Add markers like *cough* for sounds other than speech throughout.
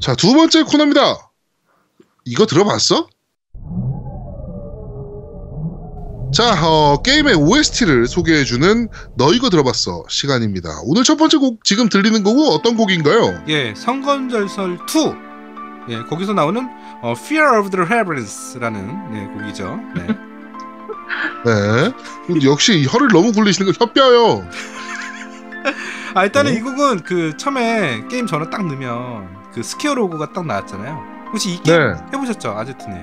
자, 두 번째 코너입니다. 이거 들어봤어? 자, 어, 게임의 OST를 소개해주는 너 이거 들어봤어 시간입니다. 오늘 첫 번째 곡 지금 들리는 곡은 어떤 곡인가요? 예, 성검전설 2. 예, 거기서 나오는 어, Fear of the Heavens라는 네, 곡이죠. 네. *laughs* 네. 역시 혀를 너무 굴리시는 거 혀뼈요. *laughs* 아 일단은 어? 이 곡은 그 처음에 게임 전에 딱 넣으면 그 스퀘어 로고가 딱 나왔잖아요. 혹시 이 게임 네. 해보셨죠, 아제트님?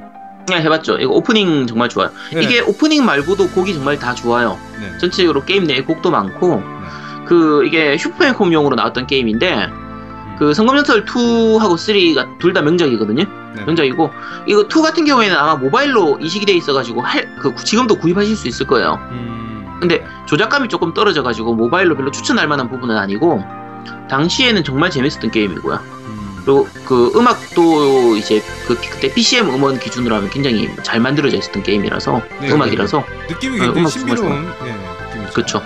네, 해봤죠. 이거 오프닝 정말 좋아요. 네. 이게 오프닝 말고도 곡이 정말 다 좋아요. 네. 전체적으로 게임 내에 곡도 많고 그 이게 슈퍼앤콤용으로 나왔던 게임인데 그 성검전설 2하고 3가 둘 다 명작이거든요. 네. 명작이고 이거 2 같은 경우에는 아마 모바일로 이식이 돼 있어가지고 할 그 지금도 구입하실 수 있을 거예요. 음, 근데 조작감이 조금 떨어져가지고 모바일로 별로 추천할 만한 부분은 아니고 당시에는 정말 재밌었던 게임이고요. 음, 그리고 그 음악도 이제 그 그때 PCM 음원 기준으로 하면 굉장히 잘 만들어져 있었던 게임이라서 네, 음악이라서 느낌이 어, 굉장히 음악 신비로운 네, 느낌이죠. 그쵸.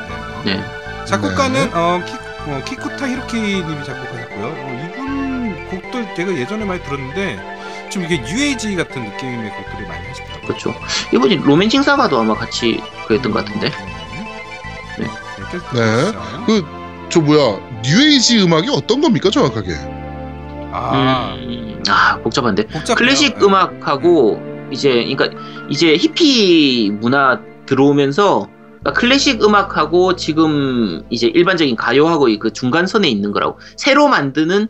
네. 네. 작곡가는 어, 키, 어, 키쿠타 히로키님이 작곡하셨고요. 어, 이분 곡들 제가 예전에 많이 들었는데 좀 이게 UAG 같은 느낌의 곡들을 많이 하시더라고요. 그렇죠. 이번에 로맨싱 사가도 아마 같이 그랬던 것 같은데. 네. 네. 네. 들어주시죠. 그, 저 뭐야, 뉴에이지 음악이 어떤 겁니까, 정확하게? 아, 음, 아 복잡한데. 복잡해요. 클래식 네. 음악하고 이제 그러니까 이제 히피 문화 들어오면서 그러니까 클래식 음악하고 지금 이제 일반적인 가요하고 이그 중간선에 있는 거라고 새로 만드는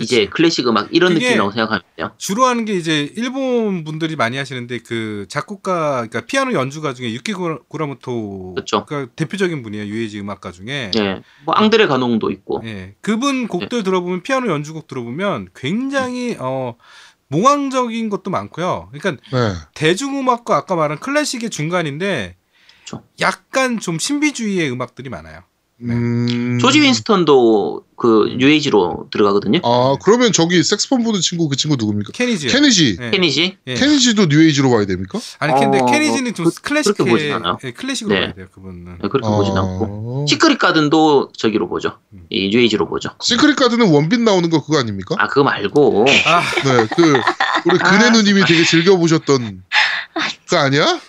이제 클래식 음악 이런 느낌이라고 생각하면 돼요. 주로 하는 게 이제 일본 분들이 많이 하시는데 그 작곡가 그러니까 피아노 연주가 중에 유키 구라- 구라모토 그쵸. 가 대표적인 분이에요 뉴에이지 음악가 중에 예, 뭐 앙드레 가농도 있고. 예. 그분 곡들 들어보면 피아노 연주곡 들어보면 굉장히 어 몽환적인 것도 많고요. 그러니까 네. 대중음악과 아까 말한 클래식의 중간인데 그쵸. 약간 좀 신비주의의 음악들이 많아요. 네. 음... 조지 윈스턴도 그 뉴에이지로 들어가거든요. 아, 그러면 저기 색스폰 부는 친구, 그 친구 누굽니까? 케니지. 케니지. 예. 케니지. 예. 케니지도 뉴에이지로 와야 됩니까? 아니 근데 어, 케니지는 좀 그- 클래식 그렇게 보진 않아요. 예, 클래식으로 네. 가야 돼요 그분은. 네, 그렇게 보진 않고. 아... 시크릿 가든도 저기로 보죠. 음. 이 뉴에이지로 보죠. 시크릿 가든은 원빈 나오는 거 그거 아닙니까? 아 그거 말고 아 네, 그 우리 그네 아, 누님이 되게 즐겨 보셨던 그거 아니야?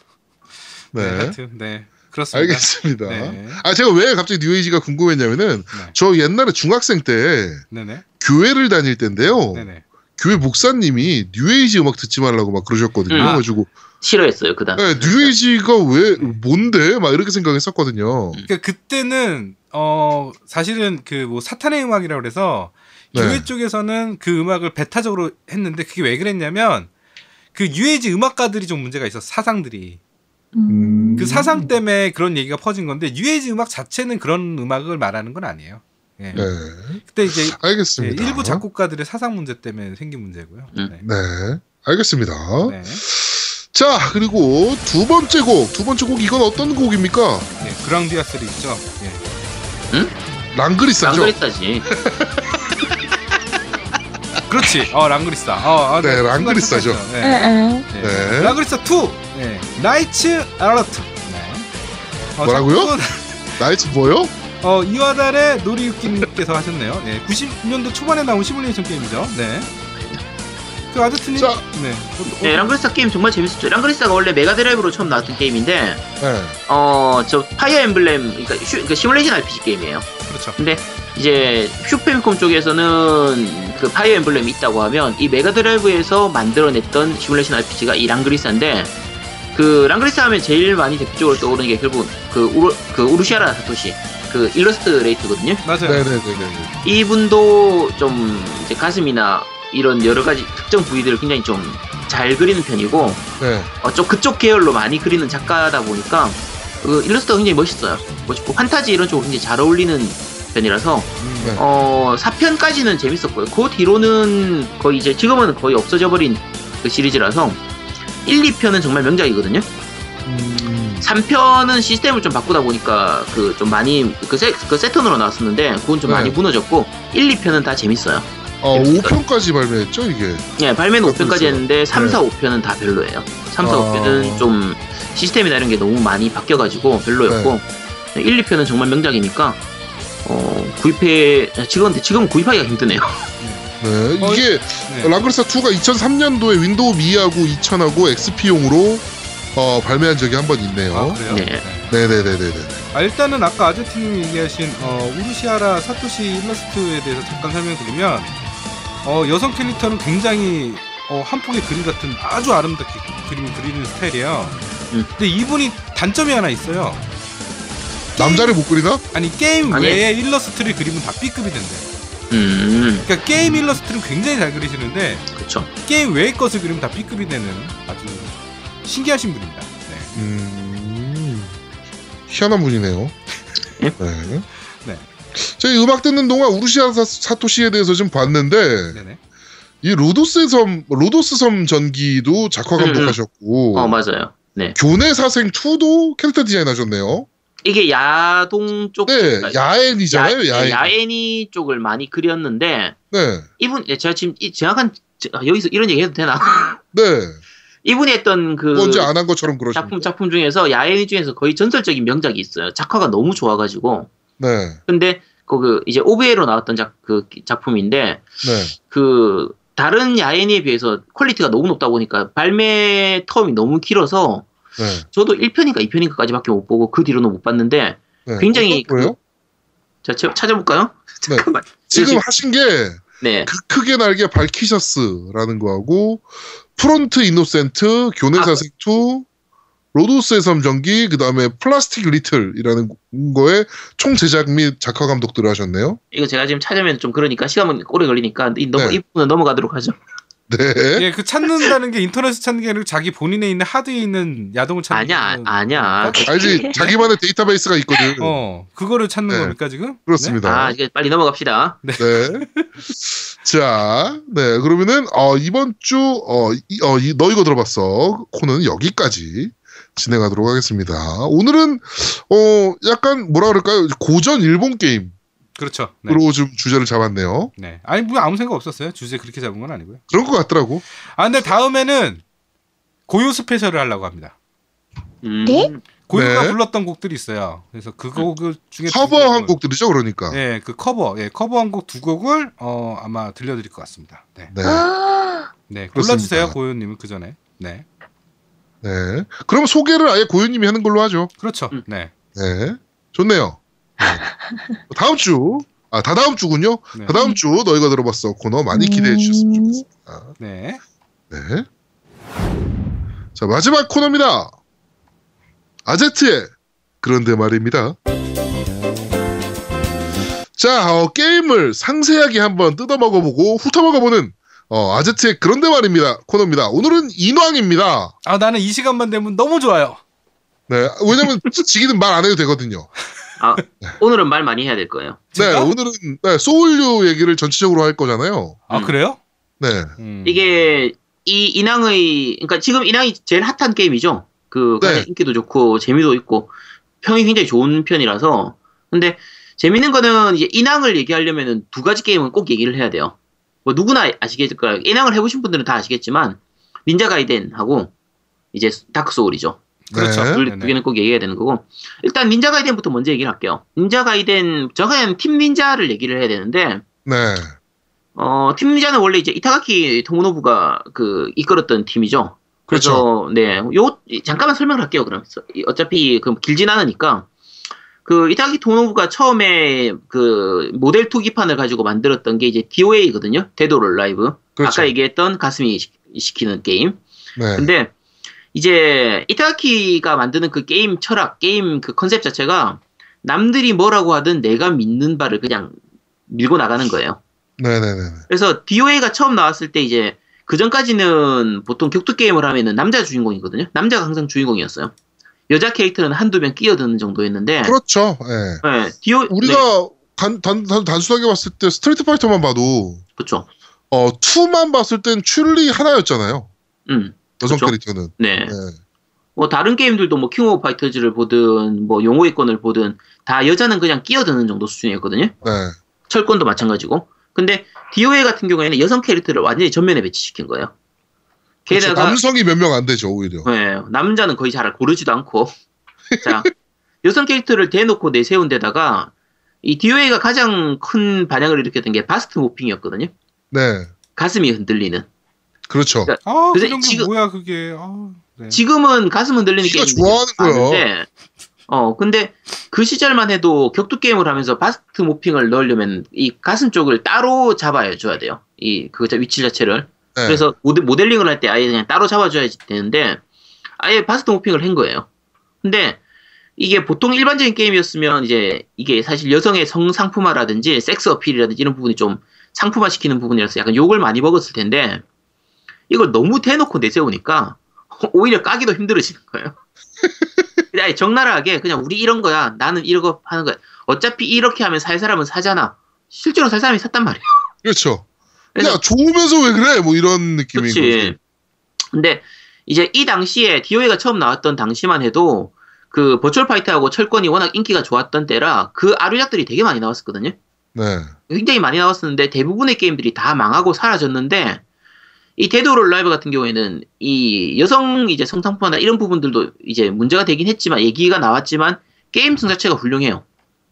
네. 네, 하여튼 네 그렇습니다. 알겠습니다. 네. 아 제가 왜 갑자기 뉴에이지가 궁금했냐면은 네. 저 옛날에 중학생 때 네네. 교회를 다닐 때인데요. 네네. 교회 목사님이 뉴에이지 음악 듣지 말라고 막 그러셨거든요. 음. 그래가지고 싫어했어요 그 당시. 네, 뉴에이지가 왜 뭔데 막 이렇게 생각했었거든요. 그러니까 그때는 어 사실은 그 뭐 사탄의 음악이라고 그래서 네. 교회 쪽에서는 그 음악을 배타적으로 했는데 그게 왜 그랬냐면 그 유해지 음악가들이 좀 문제가 있어 서 사상들이 음. 그 사상 때문에 그런 얘기가 퍼진 건데 유해지 음악 자체는 그런 음악을 말하는 건 아니에요. 예. 네, 그때 이제 예, 알겠습니다. 일부 작곡가들의 사상 문제 때문에 생긴 문제고요. 음. 네. 네, 알겠습니다. 네. 자 그리고 두 번째 곡, 두 번째 곡 이건 어떤 곡입니까? 네. 그랑디아스를 있죠. 예. 랑그리사죠. 랑그리사죠. 그렇지. 어 랑그리사. 어, 어, 네, 순간 랑그리사죠. 네. 응, 네. 네. 랑그리사 2. 네. Knights Errant. 네. 어, 뭐라고요? *laughs* Knights 뭐요? 어, 이와다레 노리유키님께서 하셨네요. 네. 90년도 초반에 나온 시뮬레이션 게임이죠. 네. 그 아제트님. 자. 네. 어, 네, 랑그리사 게임 정말 재밌었죠. 랑그리사가 원래 메가드라이브로 처음 나왔던 게임인데, 네. 어, 저 파이어 엠블렘, 그러니까, 슈, 그러니까 시뮬레이션 RPG 게임이에요. 그렇죠. 근데 이제 슈퍼패미콤 쪽에서는 그 파이어 엠블렘이 있다고 하면 이 메가드라이브에서 만들어냈던 시뮬레이션 RPG가 이 랑그리사인데 그 랑그리사 하면 제일 많이 대표적으로 떠오르는 게 결국 그, 우르, 그 우르시하라 사토시 그 일러스트레이터거든요. 맞아요. 네네네네. 이분도 좀 이제 가슴이나 이런 여러 가지 특정 부위들을 굉장히 좀 잘 그리는 편이고 네. 어, 좀 그쪽 계열로 많이 그리는 작가다 보니까 그 일러스트가 굉장히 멋있어요. 멋있고 판타지 이런 쪽으로 굉장히 잘 어울리는 편이라서 음. 네. 어 4편까지는 재밌었고요. 그 뒤로는 거의 이제 지금은 거의 없어져 버린 그 시리즈라서 1, 2편은 정말 명작이거든요. 음, 3편은 시스템을 좀 바꾸다 보니까 그 좀 많이 그, 세, 그 세턴으로 나왔었는데 그건 좀 네. 많이 무너졌고 1, 2편은 다 재밌어요. 아, 5편까지 발매했죠, 이게? 예, 발매는 그렇죠. 5편까지 했는데 3, 네. 4, 5편은 다 별로예요. 3, 4, 아. 5편은 좀 시스템이나 이런 게 너무 많이 바뀌어가지고 별로였고 네. 1, 2편은 정말 명작이니까 어, 구입해 지금 근데 지금 구입하기가 힘드네요. 네, 어, 이게 네. 랑그리사 2가 2003년도에 윈도우 미하고 2000하고 XP용으로 어, 발매한 적이 한 번 있네요. 아, 그래요? 네. 네. 네네네네네. 아, 일단은 아까 아제트님이 얘기하신 어, 우르시하라 사토시 일러스트에 대해서 잠깐 설명드리면 어, 여성 캐릭터는 굉장히 어, 한 폭의 그림 같은 아주 아름답게 그림을 그리는 스타일이에요. 음. 근데 이분이 단점이 하나 있어요. 남자를 못 그리나? 아니 게임 아니. 외에 일러스트를 그리면 다 B급이 된대. 음, 그러니까 게임 일러스트는 굉장히 잘 그리시는데 그쵸. 게임 외의 것을 그리면 다 B급이 되는 아주 신기하신 분입니다. 네. 음, 희한한 분이네요. 예? 네. 네. 저희 음악 듣는 동안 우르시하라 사- 사토시에 대해서 좀 봤는데 네네. 이 로도스 섬 로도스 섬 전기도 작화 음, 음. 감독하셨고 어, 맞아요. 네. 교내 사생 2도 캐릭터 디자인 하셨네요. 이게 야동 쪽. 네, 그러니까 야애니잖아요. 야, 야애니. 야애니 쪽을 많이 그렸는데, 네, 이분, 예, 제가 지금 이 정확한, 저- 아, 여기서 이런 얘기 해도 되나? *laughs* 네. 이분이 했던 그 뭔지 안 한 것처럼 그러십니다. 작품, 작품 중에서 야애니 중에서 거의 전설적인 명작이 있어요. 작화가 너무 좋아가지고. 네, 근데, 그, 그 이제 OVA로 나왔던 작, 그 작품인데, 네. 그, 다른 야애니에 비해서 quality가 너무 높다 보니까 발매 term이 너무 길어서 네. 저도 1편인가 2편인가까지밖에 못 보고 그 뒤로는 못 봤는데 네. 굉장히 거예요? 자 저- 찾아볼까요? 네. 잠깐만. 지금 하신 게 네. 그 크게 날개 발키셔스라는 거하고 프론트 이노센트, 교내 아, 2, 로도스의 섬전기, 그 다음에 플라스틱 리틀이라는 거에 총 제작 및 작화 감독들을 하셨네요. 이거 제가 지금 찾으면 좀 그러니까 시간은 오래 걸리니까 이, 넘어, 네. 이 부분은 넘어가도록 하죠. 네. 예, 그 찾는다는 게 인터넷에 찾는 게 아니라 자기 본인에 있는 하드에 있는 야동을 찾는 아니야, 거는- 아니야. 알지? *laughs* 자기만의 데이터베이스가 있거든. 어, 그거를 찾는 네. 겁니까 지금? 그렇습니다. 아, 이제 빨리 넘어갑시다. 네. 자, 네. 그러면은, 어, 이번 주, 어, 이, 어, 이, 너 이거 들어봤어. 코너는 여기까지 진행하도록 하겠습니다. 오늘은, 어, 약간, 뭐라 그럴까요? 고전 일본 네. 그렇죠. 네. 좀 주제를 잡았네요. 네. 아니 뭐 아무 생각 없었어요. 주제 그렇게 잡은 건 아니고요. 그런 것 같더라고. 아 근데 다음에는 고요 special을 하려고 합니다. 음, 네? 고요가 네. 불렀던 곡들이 있어요. 그래서 그곡 중에 두 커버한 곡을- 곡들이죠, 그러니까. 네, 그 커버, 예, 커버한 곡 두 곡을 어 아마 들려드릴 것 같습니다. 네, 네. 아, 네. 골라주세요, 고요님은 그 전에. 네, 네. 그럼 소개를 아예 고요님이 하는 걸로 하죠. 그렇죠. 음. 네, 네. 좋네요. 네. 다음 주, 아, 다다음 주군요. 네, 다다음 주 너희가 들어봤어 코너 많이 기대해 주셨으면 좋겠습니다. 네. 네. 자, 마지막 코너입니다. 아제트의 그런데 말입니다. 자, 어, 게임을 상세하게 한번 뜯어먹어보고 훑어먹어보는 어, 아제트의 그런데 말입니다. 코너입니다. 오늘은 인왕입니다. 아 나는 이 시간만 되면 너무 좋아요. 네, 왜냐면 *laughs* 지기는 말 안 해도 되거든요. 아, *laughs* 오늘은 말 많이 해야 될 거예요. 네, 제가? 오늘은 네, 소울류 얘기를 전체적으로 할 거잖아요. 아 음. 그래요? 네, 음. 이게 이 인왕의 그러니까 지금 인왕이 제일 hot한 게임이죠. 그 네. 인기도 좋고 재미도 있고 평이 굉장히 좋은 편이라서 근데 재밌는 거는 이제 인왕을 얘기하려면은 두 가지 게임은 꼭 얘기를 해야 돼요. 뭐 누구나 아시겠을 거예요. 인왕을 해보신 분들은 다 아시겠지만 닌자 가이덴하고 이제 다크 소울이죠. 그렇죠. 네. 두, 네네. 두 개는 꼭 얘기해야 되는 거고 일단 닌자 가이덴부터 먼저 얘기를 할게요. 닌자 가이덴 저는 팀 닌자를 얘기를 해야 되는데 네, 어, 팀 닌자는 원래 이제 이타가키 토모노부가 그 이끌었던 팀이죠. 그렇죠. 그래서 네, 요 잠깐만 설명을 할게요. 그럼 어차피 그 길진 않으니까 그 이타가키 토모노부가 처음에 그 모델 투기판을 가지고 만들었던 게 이제 DOA거든요. Dead or Alive. 그렇죠. 아까 얘기했던 가슴이 시- 시키는 게임. 네, 근데 이제 이타가키가 만드는 그 게임 철학, 게임 그 컨셉 자체가 남들이 뭐라고 하든 내가 믿는 바를 그냥 밀고 나가는 거예요. 네, 네, 네. 그래서 DOA가 처음 나왔을 때 이제 그 전까지는 보통 격투 게임을 하면은 남자 주인공이거든요. 남자가 항상 주인공이었어요. 여자 캐릭터는 한두 명 끼어드는 정도였는데, 그렇죠. 네. 네, DO 우리가 네, 단, 단, 단, 단순하게 봤을 때 스트리트 파이터만 봐도 그렇죠. 어, 2만 봤을 땐 춘리 하나였잖아요. 음, 여성 그쵸. 캐릭터는. 네. 네. 뭐 다른 게임들도 뭐 킹 오브 파이터즈를 보든 뭐 용호의 권을 보든 다 여자는 그냥 끼어드는 정도 수준이었거든요. 네. 철권도 마찬가지고. 근데 DOA 같은 경우에는 여성 캐릭터를 완전히 전면에 배치시킨 거예요. 그렇죠. 게다가 남성이 몇 명 안 되죠, 오히려. 네, 남자는 거의 잘 고르지도 않고. *laughs* 자, 여성 캐릭터를 대놓고 내세운 데다가 이 DOA가 가장 큰 반향을 일으켰던 게 bust morphing이었거든요. 네. 가슴이 흔들리는. 그렇죠. 그러니까 아, 그래서 그런 게 지금- 뭐야 그게. 아, 네. 지금은 가슴 흔들리는 게임이 좋아하는 거예요. 많은데, 어, 근데 그 시절만 해도 격투 게임을 하면서 bust morphing을 넣으려면 이 가슴 쪽을 따로 잡아야 줘야 돼요. 이, 그 위치 자체를. 네. 그래서 모델, 모델링을 할 때 아예 그냥 따로 잡아줘야 되는데, 아예 bust morphing을 한 거예요. 근데 이게 보통 일반적인 게임이었으면 이제 이게 사실 여성의 성 상품화라든지 섹스 어필이라든지 이런 부분이 좀 상품화 시키는 부분이라서 약간 욕을 많이 먹었을 텐데, 이걸 너무 대놓고 내세우니까 오히려 까기도 힘들어지는 거예요. *laughs* 그냥 적나라하게 그냥 우리 이런 거야. 나는 이런 거 하는 거야. 어차피 이렇게 하면 살 사람은 사잖아. 실제로 살 사람이 샀단 말이야. 그렇죠. 야, 좋으면서 왜 그래? 뭐 이런 느낌인 거지. 그렇지. 근데 이제 이 당시에 DOA가 처음 나왔던 당시만 해도 그 버추얼 파이터하고 철권이 워낙 인기가 좋았던 때라 그 아류작들이 되게 많이 나왔었거든요. 네. 굉장히 많이 나왔었는데 대부분의 게임들이 다 망하고 사라졌는데 이 데드 오어 얼라이브 같은 경우에는 이 여성 이제 성상품화나 이런 부분들도 이제 문제가 되긴 했지만 얘기가 나왔지만 게임성 자체가 훌륭해요.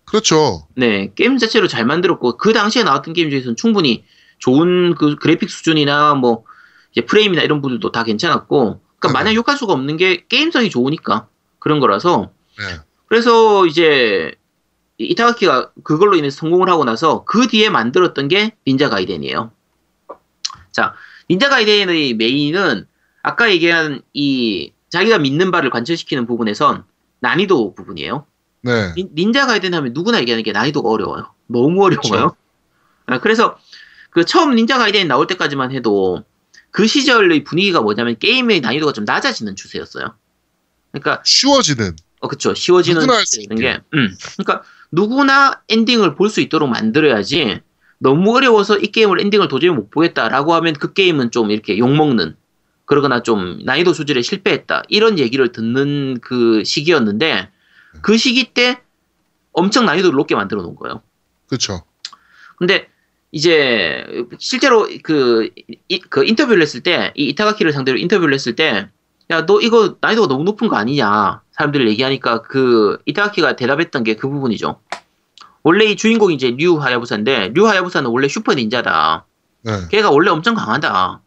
그렇죠. 네, 게임 자체로 잘 만들었고 그 당시에 나왔던 게임 중에서는 충분히 좋은 그 그래픽 수준이나 뭐 이제 프레임이나 이런 부분들도 다 괜찮았고 그러니까 네. 마냥 욕할 수가 없는 게 게임성이 좋으니까 그런 거라서 네. 그래서 이제 이- 이타가키가 그걸로 인해서 성공을 하고 나서 그 뒤에 만들었던 게 닌자 가이덴이에요. 자, 닌자 가이덴의 메인은 아까 얘기한 이 자기가 믿는 바를 관철시키는 부분에선 난이도 부분이에요. 네. 닌- 닌자 가이덴 하면 누구나 얘기하는 게 난이도가 어려워요. 너무 어려워요. 아, 그래서 그 처음 닌자 가이덴 나올 때까지만 해도 그 시절의 분위기가 뭐냐면 게임의 난이도가 좀 낮아지는 추세였어요. 그러니까 쉬워지는. 어 그쵸 쉬워지는 게, 음, 그러니까 누구나 엔딩을 볼 수 있도록 만들어야지 너무 어려워서 이 게임을 엔딩을 도저히 못 보겠다라고 하면 그 게임은 좀 이렇게 욕먹는 그러거나 좀 난이도 수준에 실패했다 이런 얘기를 듣는 그 시기였는데 그 시기 때 엄청 난이도를 높게 만들어 놓은 거예요. 그렇죠. 근데 이제 실제로 그, 이- 그 인터뷰를 했을 때 이 이타가키를 상대로 인터뷰를 했을 때 야 너 이거 난이도가 너무 높은 거 아니냐 사람들이 얘기하니까 그 이타가키가 대답했던 게 그 부분이죠. 원래 이 주인공이 이제 류 하야부사인데 류 하야부사는 원래 슈퍼 닌자다. 네. 걔가 원래 엄청 강하다.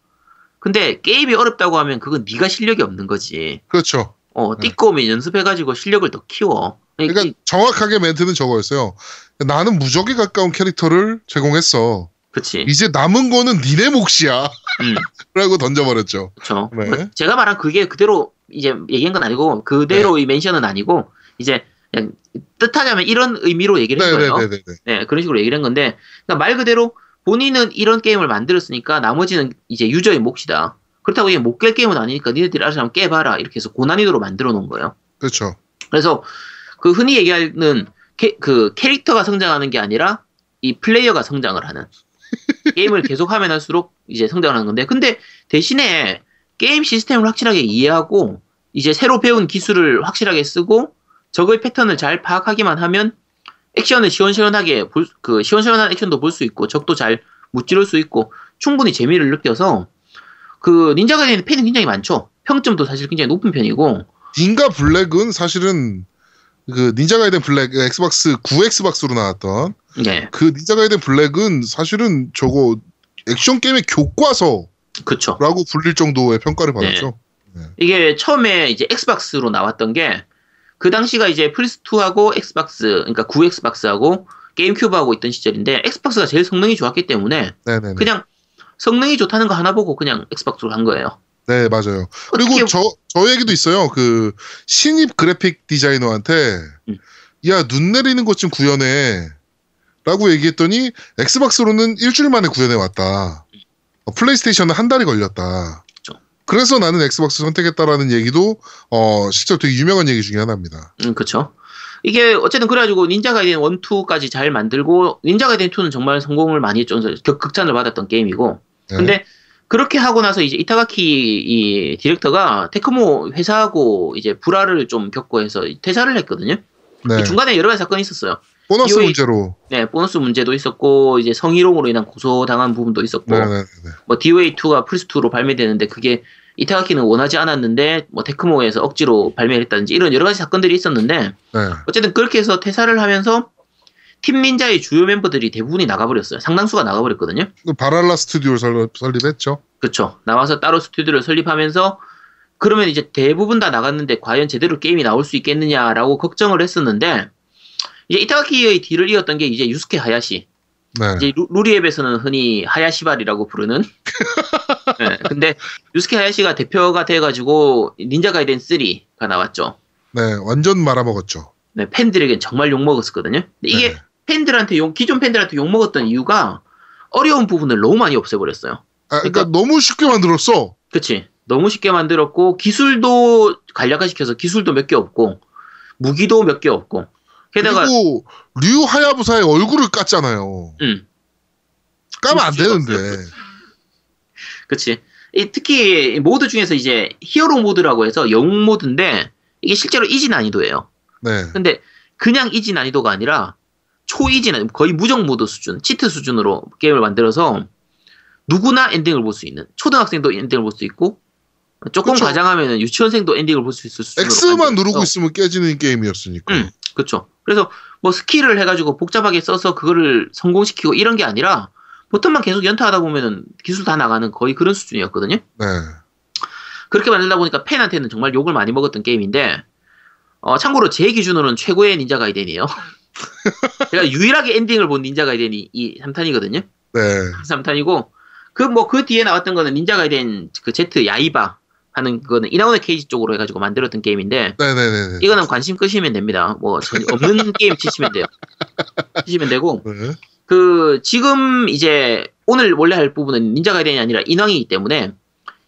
근데 게임이 어렵다고 하면 그건 네가 실력이 없는 거지. 그렇죠. 어, 네. 띠꺼 오면 연습해가지고 실력을 더 키워. 그러니까 정확하게 멘트는 저거였어요. 나는 무적에 가까운 캐릭터를 제공했어. 그치. 이제 남은 거는 니네 몫이야. 음. *laughs* 라고 던져버렸죠. 그렇죠. 네. 제가 말한 그게 그대로 이제 얘기한 건 아니고 그대로의 멘션은 아니고 이제 그냥 뜻하자면 이런 의미로 얘기를 한 거예요. 네네네네. 네, 그런 식으로 얘기를 한 건데 그러니까 말 그대로 본인은 이런 게임을 만들었으니까 나머지는 이제 유저의 몫이다. 그렇다고 이게 못 깰 게임은 아니니까 니네들이 알아서 한번 깨봐라 이렇게 해서 고난이도로 만들어 놓은 거예요. 그렇죠. 그래서 그 흔히 얘기하는 캐, 그 캐릭터가 성장하는 게 아니라 이 플레이어가 성장을 하는 *laughs* 게임을 계속 하면 할수록 이제 성장을 하는 건데 근데 대신에 게임 시스템을 확실하게 이해하고 이제 새로 배운 기술을 확실하게 쓰고 적의 패턴을 잘 파악하기만 하면 액션을 시원시원하게 볼, 그 시원시원한 액션도 볼 수 있고 적도 잘 무찌를 수 있고 충분히 재미를 느껴서 그 닌자 가이드는 팬이 굉장히 많죠. 평점도 사실 굉장히 높은 편이고 닌가 블랙은 사실은 그 닌자 가이덴 블랙 엑스박스 9 엑스박스로 나왔던 네, 그 닌자 가이덴 블랙은 사실은 저거 액션 게임의 교과서라고 그렇죠. 불릴 정도의 평가를 받았죠. 이게 처음에 이제 엑스박스로 나왔던 게 그 당시가 이제 플스2하고 엑스박스, 그러니까 9 엑스박스하고 게임큐브하고 있던 시절인데 엑스박스가 제일 성능이 좋았기 때문에 네네네. 그냥 성능이 좋다는 거 하나 보고 그냥 엑스박스로 간 거예요. 네 맞아요. 그리고 어떻게- 저, 저 얘기도 있어요. 그 신입 그래픽 디자이너한테 음. 야 눈 내리는 것 좀 구현해 라고 얘기했더니 엑스박스로는 일주일 만에 구현해 왔다. 어, 플레이스테이션은 한 달이 걸렸다. 그래서 나는 엑스박스 선택했다라는 얘기도 어 실제로 되게 유명한 얘기 중에 하나입니다. 음, 그쵸. 이게 어쨌든 그래가지고 닌자 가이덴 1, 2까지 잘 만들고 닌자 가이덴 2는 정말 성공을 많이 했죠. 극- 극찬을 받았던 게임이고 네. 근데 그렇게 하고 나서 이제 이타가키 이 디렉터가 테크모 회사하고 이제 불화를 좀 겪고 해서 퇴사를 했거든요. 네. 이 중간에 여러 가지 사건이 있었어요. 보너스 DOA 문제로 네, 보너스 문제도 있었고 이제 성희롱으로 인한 고소 당한 부분도 있었고 네네네. 뭐 DOA2가 플스 2로 발매되는데 그게 이타가키는 원하지 않았는데 뭐 테크모에서 억지로 발매를 했다든지 이런 여러 가지 사건들이 있었는데 네. 어쨌든 그렇게 해서 퇴사를 하면서 팀 닌자의 주요 멤버들이 대부분이 나가버렸어요. 상당수가 나가버렸거든요. 바랄라 스튜디오를 설립, 설립했죠. 그쵸. 나와서 따로 스튜디오를 설립하면서 그러면 이제 대부분 다 나갔는데 과연 제대로 게임이 나올 수 있겠느냐라고 걱정을 했었는데 이제 이타가키의 뒤를 이었던 게 이제 유스케 하야시. 네. 이제 루, 루리앱에서는 흔히 하야시발이라고 부르는. *laughs* 네, 근데 유스케 하야시가 대표가 돼가지고 닌자 가이덴 3가 나왔죠. 네, 완전 말아먹었죠. 네, 팬들에겐 정말 욕 먹었었거든요. 이게 네. 팬들한테 욕, 기존 팬들한테 욕 먹었던 이유가 어려운 부분을 너무 많이 없애버렸어요. 아, 그러니까, 그러니까- 너무 쉽게 만들었어. 그치. 너무 쉽게 만들었고, 기술도 간략화시켜서 기술도 몇 개 없고, 무기도 몇 개 없고, 게다가, 그리고 류 하야부사의 얼굴을 깠잖아요. 음, 까면 안 수가 되는데. 그치. 이 특히 이 모드 중에서 이제 히어로 모드라고 해서 영웅 모드인데, 이게 실제로 easy 난이도예요. 네. 근데 그냥 easy 난이도가 아니라 초easy 난이도, 거의 무적 모드 수준, cheat 수준으로 게임을 만들어서 누구나 엔딩을 볼 수 있는, 초등학생도 엔딩을 볼 수 있고, 조금 그쵸. 과장하면 유치원생도 엔딩을 볼 수 있을 수준으로 X만 만들어서 누르고 있으면 깨지는 게임이었으니까. 음, 그렇죠. 그래서 뭐 스킬을 해가지고 복잡하게 써서 그거를 성공시키고 이런 게 아니라 버튼만 계속 연타하다 보면은 기술 다 나가는 거의 그런 수준이었거든요. 네. 그렇게 만들다 보니까 팬한테는 정말 욕을 많이 먹었던 게임인데 어, 참고로 제 기준으로는 최고의 닌자 가이덴이에요. *laughs* 제가 유일하게 엔딩을 본 닌자 가이덴이 이 3탄이거든요. 네. 3탄이고 그 뭐그 뒤에 나왔던 거는 닌자 가이덴 그 Z 야이바 하는 그거는 이나오네 케이지 쪽으로 해가지고 만들었던 게임인데 네네네. 이거는 관심 끄시면 됩니다. 뭐 없는 *laughs* 게임 치시면 돼요. 치시면 되고 네. 그 지금 이제 오늘 원래 할 부분은 닌자 가이덴이 아니라 인왕이기 때문에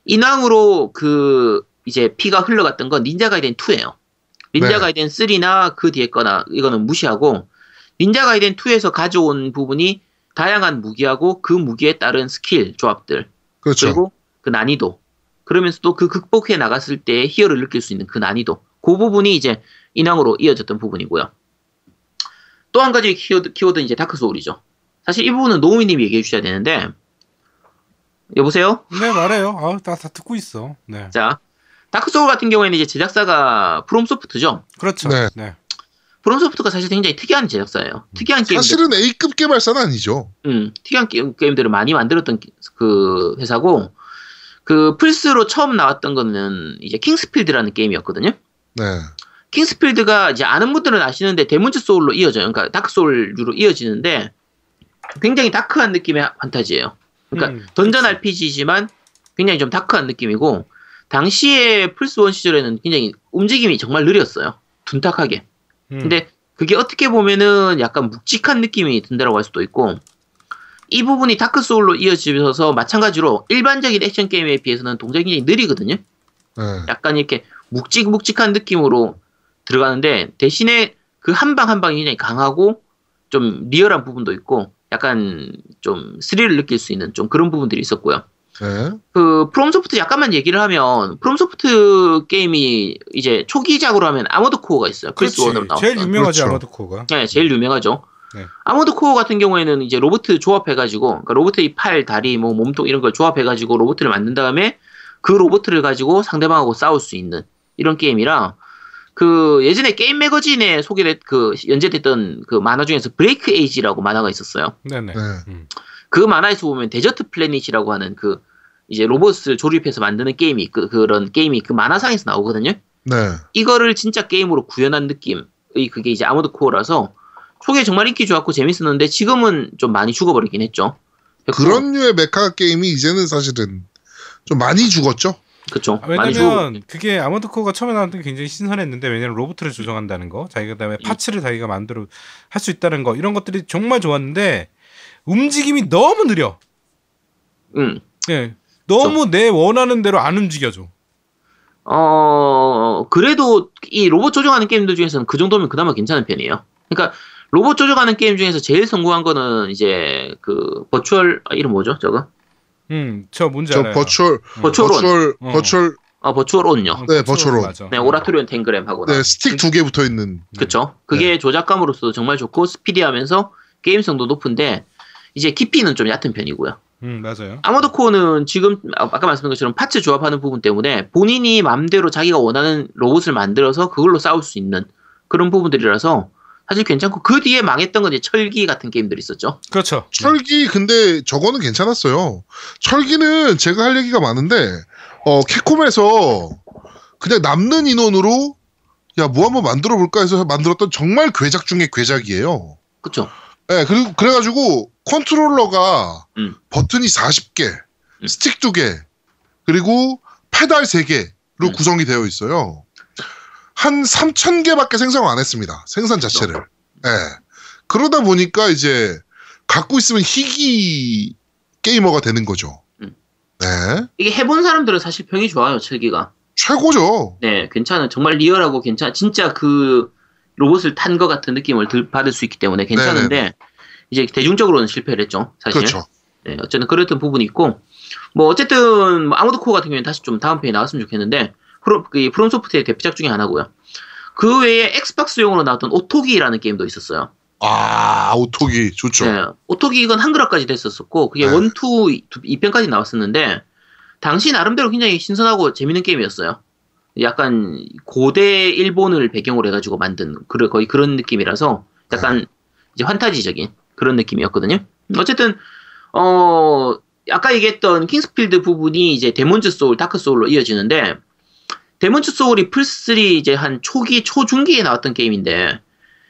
인왕으로 그 이제 피가 흘러갔던 건 닌자 가이덴 2예요. 닌자 네. 가이덴 3나 그 뒤에 거나 이거는 무시하고 닌자 가이덴 2에서 가져온 부분이 다양한 무기하고 그 무기에 따른 스킬 조합들 그렇죠. 그리고 그 난이도 그러면서도 그 극복해 나갔을 때 희열을 느낄 수 있는 그 난이도 그 부분이 이제 인왕으로 이어졌던 부분이고요. 또 한 가지 키워드, 키워드는 이제 다크 소울이죠. 사실 이 부분은 노우미님이 얘기해 주셔야 되는데 여보세요? 네 말해요. 아, 나다 듣고 있어. 네. 자 다크 소울 같은 경우에는 이제 제작사가 프롬소프트죠. 그렇죠. 네. 네. 프롬소프트가 사실 굉장히 특이한 제작사예요. 특이한 게임들, 사실은 A급 개발사는 아니죠. 음, 특이한 게, 임들을 많이 만들었던 기- 그 회사고 그 플스로 처음 나왔던 거는 이제 킹스필드라는 게임이었거든요. 네. 킹스필드가 이제 아는 분들은 아시는데 데몬즈 소울로 이어져요. 그러니까 다크 소울류로 이어지는데 굉장히 dark한 느낌의 판타지예요. 그러니까 음, 던전 그치. RPG지만 굉장히 좀 dark한 느낌이고 당시에 플스 1 시절에는 굉장히 움직임이 정말 느렸어요. 둔탁하게. 음. 근데 그게 어떻게 보면은 약간 묵직한 느낌이 든다라고 할 수도 있고 이 부분이 다크 소울로 이어지면서 마찬가지로 일반적인 액션 게임에 비해서는 동작이 굉장히 느리거든요. 네. 약간 이렇게 묵직묵직한 느낌으로 들어가는데 대신에 그 한 방 한 방이 굉장히 강하고 좀 리얼한 부분도 있고 약간 좀 스릴을 느낄 수 있는 좀 그런 부분들이 있었고요. 네. 그 프롬소프트 약간만 얘기를 하면 프롬소프트 게임이 이제 초기작으로 하면 아머드 코어가 있어요. 그렇지. 1으로 나왔던. 제일 유명하지 그렇죠. 아머드 코어가. 네, 제일 유명하죠. 네. 아머드 코어 같은 경우에는 이제 로봇 조합해가지고, 그러니까 로봇의 팔, 다리, 뭐 몸통 이런 걸 조합해가지고 로봇을 만든 다음에 그 로봇을 가지고 상대방하고 싸울 수 있는 이런 게임이라 그 예전에 게임 매거진에 소개됐 그 연재됐던 그 만화 중에서 Break Age라고 만화가 있었어요. 네네. 네. 음. 그 만화에서 보면 Desert Planet이라고 하는 그 이제 로봇을 조립해서 만드는 게임이 그 그런 게임이 그 만화상에서 나오거든요. 네. 이거를 진짜 게임으로 구현한 느낌의 그게 이제 Armored Core라서 초기에 정말 인기 좋았고 재밌었는데 지금은 좀 많이 죽어버리긴 했죠. 그런 류의 메카 게임이 이제는 사실은 좀 많이 죽었죠. 그쵸. 아, 많이 왜냐면. 그게 아마드 코어가 처음에 나왔던 게 굉장히 신선했는데 왜냐면 로봇을 조정한다는 거, 자기가 그다음에 파츠를 자기가 만들어 할 수 있다는 거 이런 것들이 정말 좋았는데 움직임이 너무 느려. 응. 예. 너무 내 원하는 대로 안 움직여줘. 어 그래도 이 로봇 조종하는 게임들 중에서는 그 정도면 그나마 괜찮은 편이에요. 그러니까 로봇 조종하는 게임 중에서 제일 성공한 거는 이제 그 Virtual 아, 이름 뭐죠? 저거? 음, 저 뭔지 저 알아요. Virtual Virtual On. Virtual 어. Virtual 어 Virtual On요. 어, 네, Virtual Virtual 맞아. 네 Oratorio Tangram 하고 네, 스틱 두 개 붙어 있는 그쵸. 그게 조작감으로서도 정말 좋고 스피디하면서 게임성도 높은데 이제 깊이는 좀 얕은 편이고요. 음, 맞아요. 아머드 코어는 지금 아- 아까 말씀드린 것처럼 parts 조합하는 부분 때문에 본인이 마음대로 자기가 원하는 로봇을 만들어서 그걸로 싸울 수 있는 그런 부분들이라서 사실 괜찮고 그 뒤에 망했던 건 이제 철기 같은 게임들이 있었죠. 그렇죠. 철기 근데 저거는 괜찮았어요. 철기는 제가 할 얘기가 많은데 어 캡콤에서 그냥 남는 인원으로 야 뭐 한번 만들어 볼까 해서 만들었던 정말 괴작 중에 괴작이에요. 그쵸? 예, 그리고 그래가지고 컨트롤러가 음. 버튼이 40개, 음. 스틱 2개, 그리고 페달 3개로 음. 구성이 되어 있어요. 한 3,000개밖에 생산 안 했습니다. 생산 자체를. 예. 그러다 보니까 이제 갖고 있으면 희귀 게이머가 되는 거죠. 음. 네. 이게 해본 사람들은 사실 평이 좋아요, 철기가. 최고죠. 네, 괜찮은, 정말 리얼하고 괜찮, 진짜 그 로봇을 탄 것 같은 느낌을 들- 받을 수 있기 때문에 괜찮은데, 이제 대중적으로는 실패를 했죠, 사실. 그렇죠. 네, 어쨌든 그랬던 부분이 있고, 뭐, 어쨌든, 뭐 Armored Core 같은 경우에는 다시 좀 다음 편에 나왔으면 좋겠는데, From, 그 From Soft의 대표작 중에 하나고요. 그 외에 Xbox용으로 나왔던 오토기라는 게임도 있었어요. 아, 오토기 좋죠. 네, 오토기 이건 한글화까지 됐었었고, 그게 네. one, two, 두- 2편까지 나왔었는데, 당시 나름대로 굉장히 신선하고 재밌는 게임이었어요. 약간 고대 일본을 배경으로 해가지고 만든 그 거의 그런 느낌이라서 약간 이제 환타지적인 그런 느낌이었거든요. 어쨌든 어 아까 얘기했던 King's Field 부분이 이제 Demon's Souls, Dark Souls로 이어지는데 Demon's Souls가 플스3 이제 한 초기 초중기에 나왔던 게임인데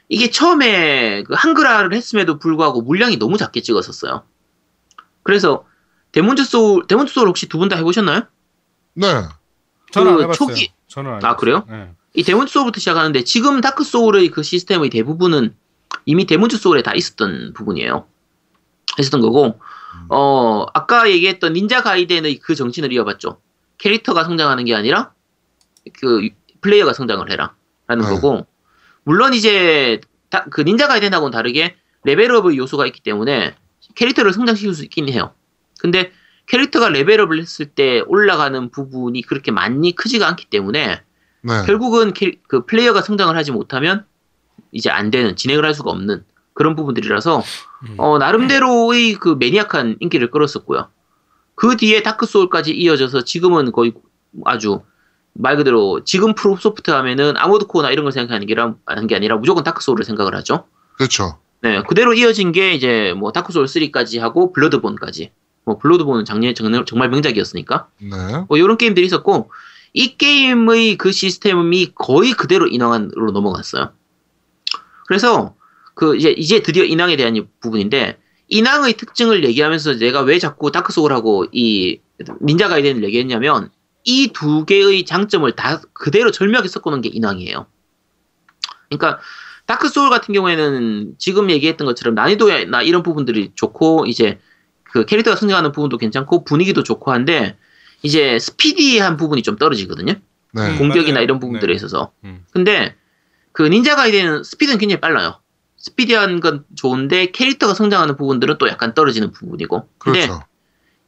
이게 처음에 그 한글화를 했음에도 불구하고 물량이 너무 작게 찍었었어요. 그래서 Demon's Souls Demon's Souls 혹시 두 분 다 해보셨나요? 네. 저는 안그 해봤어요. 초기- 저는 안 아, 해봤어요. 그래요? 네. 이 Demon's Souls부터 시작하는데 지금 Dark Souls의 그 시스템의 대부분은 이미 Demon's Souls에 다 있었던 부분이에요. 있었던 거고 어 아까 얘기했던 닌자 가이덴의 그 정신을 이어받죠. 캐릭터가 성장하는 게 아니라 그 플레이어가 성장을 해라 라는 네. 거고 물론 이제 다- 그 닌자 가이덴하고는 다르게 level up의 요소가 있기 때문에 캐릭터를 성장시킬 수 있긴 해요. 근데 캐릭터가 level up을 했을 때 올라가는 부분이 그렇게 많이 크지가 않기 때문에 네. 결국은 캐- 그 플레이어가 성장을 하지 못하면 이제 안 되는 진행을 할 수가 없는 그런 부분들이라서 음. 어, 나름대로의 그 maniac한 인기를 끌었었고요. 그 뒤에 Dark Souls까지 이어져서 지금은 거의 아주 말 그대로 지금 From Soft 하면은 아모드 코어나 이런 걸 생각하는 게, 아니라- 하는 게 아니라 무조건 다크 소울을 생각을 하죠. 그렇죠. 네, 그대로 이어진 게 이제 뭐 Dark Souls 3까지 하고 Bloodborne까지. 뭐 Bloodborne은 작년에 정말, 명작이었으니까. 네. 뭐 이런 게임들이 있었고 이 게임의 그 시스템이 거의 그대로 인왕으로 넘어갔어요. 그래서 그 이제 이제 드디어 인왕에 대한 이 부분인데 인왕의 특징을 얘기하면서 내가 왜 자꾸 Dark Souls하고 이 닌자 가이덴을 얘기했냐면 이 두 개의 장점을 다 그대로 절묘하게 섞어놓은 게 인왕이에요. 그러니까 Dark Souls 같은 경우에는 지금 얘기했던 것처럼 난이도나 이런 부분들이 좋고 이제 그 캐릭터가 성장하는 부분도 괜찮고 분위기도 좋고 한데 이제 스피디한 부분이 좀 떨어지거든요. 네. 음. 공격이나 맞아요. 이런 부분들에 네. 있어서. 음. 근데 그 닌자 가이드는 스피드는 굉장히 빨라요. 스피디한 건 좋은데 캐릭터가 성장하는 부분들은 또 약간 떨어지는 부분이고. 근데 그렇죠.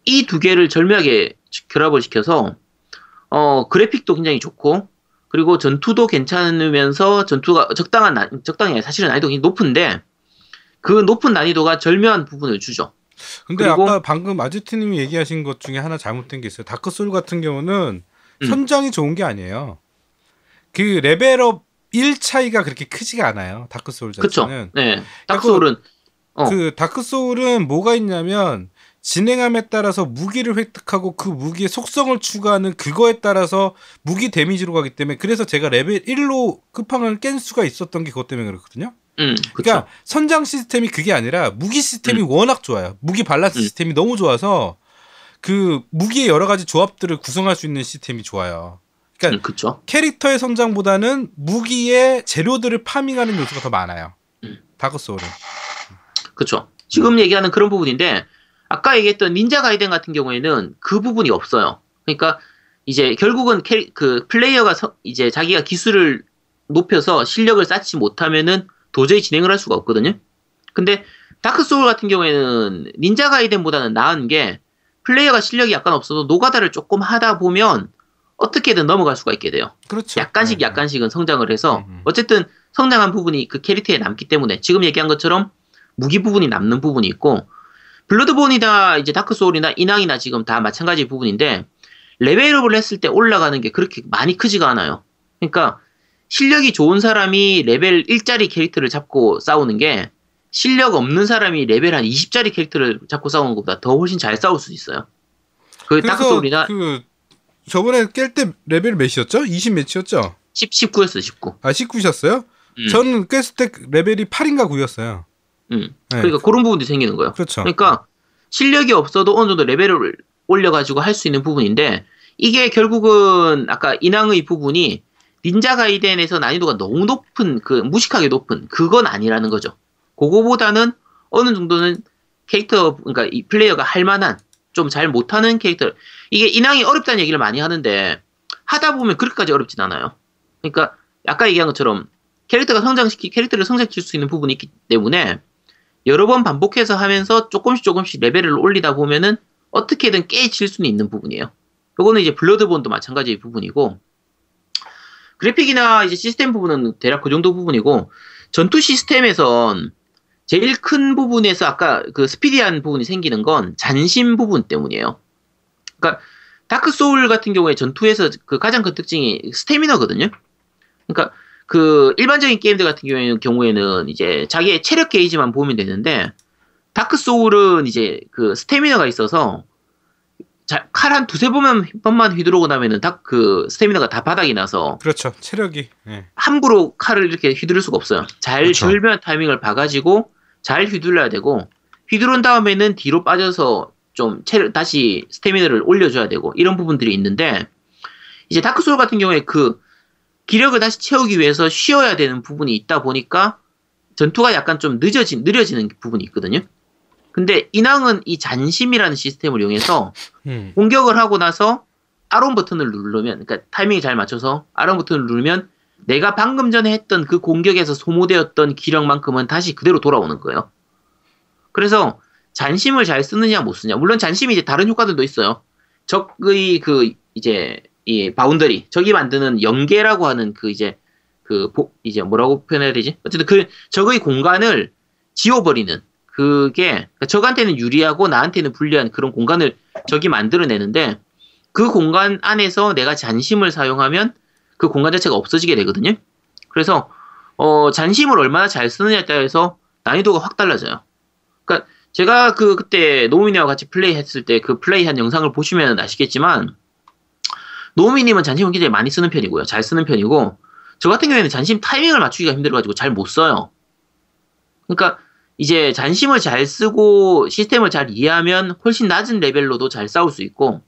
이두 개를 절묘하게 결합을 시켜서 어 그래픽도 굉장히 좋고 그리고 전투도 괜찮으면서 전투가 적당한 난- 적당히 사실은 난이도가 굉장히 높은데 그 높은 난이도가 절묘한 부분을 주죠. 근데 아까 방금 아지트님이 얘기하신 것 중에 하나 잘못된 게 있어요. Dark Souls 같은 경우는 음. 성장이 좋은 게 아니에요. 그 level up 1 차이가 그렇게 크지가 않아요. Dark Souls 그쵸? 자체는. 네. Dark Souls는 어. 그 Dark Souls는 뭐가 있냐면 진행함에 따라서 무기를 획득하고 그 무기의 속성을 추가하는 그거에 따라서 무기 damage로 가기 때문에 그래서 제가 레벨 1로 끝판을 깬 수가 있었던 게 그것 때문에 그렇거든요. 음. 그러니까 성장 시스템이 그게 아니라 무기 시스템이 워낙 좋아요. 무기 밸런스 음. 시스템이 너무 좋아서 그 무기의 여러 가지 조합들을 구성할 수 있는 시스템이 좋아요. 그러니까 음, 그쵸. 캐릭터의 성장보다는 무기의 재료들을 farming하는 요소가 더 많아요. 음. Dark Souls는. 그쵸. 지금 얘기하는 그런 부분인데, 아까 얘기했던 닌자 가이덴 같은 경우에는 그 부분이 없어요. 그러니까, 이제 결국은 캐, 그 플레이어가 서- 이제 자기가 기술을 높여서 실력을 쌓지 못하면은 도저히 진행을 할 수가 없거든요. 근데 Dark Souls 같은 경우에는 닌자 가이덴보다는 나은 게 플레이어가 실력이 약간 없어도 노가다를 조금 하다 보면 어떻게든 넘어갈 수가 있게 돼요. 그렇죠. 약간씩 네. 약간씩은 성장을 해서 음, 음. 어쨌든 성장한 부분이 그 캐릭터에 남기 때문에 지금 얘기한 것처럼 무기 부분이 남는 부분이 있고 Bloodborne이나 이제 Dark Souls나 인왕이나 지금 다 마찬가지 부분인데 level up을 했을 때 올라가는 게 그렇게 많이 크지가 않아요. 그러니까 실력이 좋은 사람이 레벨 1짜리 캐릭터를 잡고 싸우는 게 실력 없는 사람이 레벨 한 20짜리 캐릭터를 잡고 싸우는 것보다 더 훨씬 잘 싸울 수 있어요. 그 Dark Souls나 그 저번에 깰 때 레벨 몇이었죠? 20 몇이었죠? 10, 19였어요, 19. 아 19셨어요? 음. 저는 깼을 때 레벨이 8인가 9였어요. 음. 네. 그러니까 그런 부분도 생기는 거예요. 그렇죠. 그러니까 실력이 없어도 어느 정도 레벨을 올려가지고 할 수 있는 부분인데 이게 결국은 아까 인왕의 부분이 닌자 가이덴에서 난이도가 너무 높은 그 무식하게 높은 그건 아니라는 거죠. 그거보다는 어느 정도는 캐릭터 그러니까 이 플레이어가 할 만한 좀 잘 못하는 캐릭터 이게 인왕이 어렵다는 얘기를 많이 하는데 하다 보면 그렇게까지 어렵진 않아요. 그러니까 아까 얘기한 것처럼 캐릭터가 성장시키 캐릭터를 성장시킬 수 있는 부분이 있기 때문에 여러 번 반복해서 하면서 조금씩 조금씩 레벨을 올리다 보면은 어떻게든 깨질 수는 있는 부분이에요. 요거는 이제 Bloodborne도 마찬가지의 부분이고 그래픽이나 이제 시스템 부분은 대략 그 정도 부분이고 전투 시스템에선 제일 큰 부분에서 아까 그 스피디한 부분이 생기는 건 잔심 부분 때문이에요. 그러니까 Dark Souls 같은 경우에 전투에서 그 가장 큰 특징이 스태미너거든요. 그러니까 그 일반적인 게임들 같은 경우에는, 경우에는 이제 자기의 체력 게이지만 보면 되는데 다크 소울은 이제 그 스태미너가 있어서 칼 한 두세 번만 번만 휘두르고 나면은 딱그 스태미너가 다 바닥이 나서 그렇죠. 체력이. 예. 함부로 칼을 이렇게 휘두를 수가 없어요. 잘 그렇죠. 절묘한 타이밍을 봐가지고 잘 휘둘러야 되고 휘두른 다음에는 뒤로 빠져서 좀 체력 다시 스태미너를 올려줘야 되고 이런 부분들이 있는데 이제 다크 소울 같은 경우에 그 기력을 다시 채우기 위해서 쉬어야 되는 부분이 있다 보니까 전투가 약간 좀 늦어진 느려지는 부분이 있거든요. 근데 인왕은 이 잔심이라는 시스템을 이용해서 음. 공격을 하고 나서 R1 버튼을 누르면, 그러니까 타이밍이 잘 맞춰서 R1 버튼을 누르면 내가 방금 전에 했던 그 공격에서 소모되었던 기력만큼은 다시 그대로 돌아오는 거예요. 그래서 잔심을 잘 쓰느냐 못 쓰냐. 물론 잔심이 이제 다른 효과들도 있어요. 적의 그 이제 이 boundary, 적이 만드는 연계라고 하는 그 이제 그 보- 이제 뭐라고 표현해야 되지? 어쨌든 그 적의 공간을 지워버리는 그게 그러니까 적한테는 유리하고 나한테는 불리한 그런 공간을 적이 만들어내는데 그 공간 안에서 내가 잔심을 사용하면 그 공간 자체가 없어지게 되거든요. 그래서 어, 잔심을 얼마나 잘 쓰느냐에 따라서 난이도가 확 달라져요. 그러니까 제가 그 그때 노미님과 같이 플레이했을 때 그 플레이한 영상을 보시면 아시겠지만 노미님은 잔심을 굉장히 많이 쓰는 편이고요. 잘 쓰는 편이고 저 같은 경우에는 잔심 타이밍을 맞추기가 힘들어가지고 잘 못 써요. 그러니까 이제 잔심을 잘 쓰고 시스템을 잘 이해하면 훨씬 낮은 레벨로도 잘 싸울 수 있고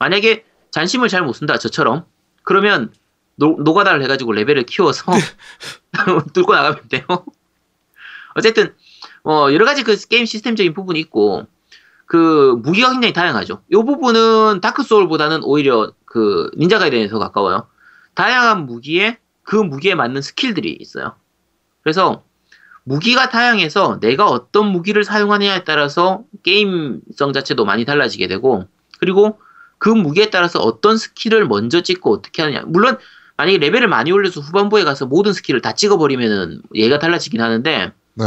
만약에 잔심을 잘 못 쓴다 저처럼 그러면 노, 노가다를 해가지고 레벨을 키워서 *laughs* 뚫고 나가면 돼요. *laughs* 어쨌든 어, 여러 가지 그 게임 시스템적인 부분이 있고 그 무기가 굉장히 다양하죠. 이 부분은 다크 소울보다는 오히려 그 닌자 가이덴에 더 가까워요. 다양한 무기에 그 무기에 맞는 스킬들이 있어요. 그래서 무기가 다양해서 내가 어떤 무기를 사용하느냐에 따라서 게임성 자체도 많이 달라지게 되고 그리고 그 무기에 따라서 어떤 스킬을 먼저 찍고 어떻게 하느냐. 물론 만약에 레벨을 많이 올려서 후반부에 가서 모든 스킬을 다 찍어버리면은 얘기가 달라지긴 하는데 네.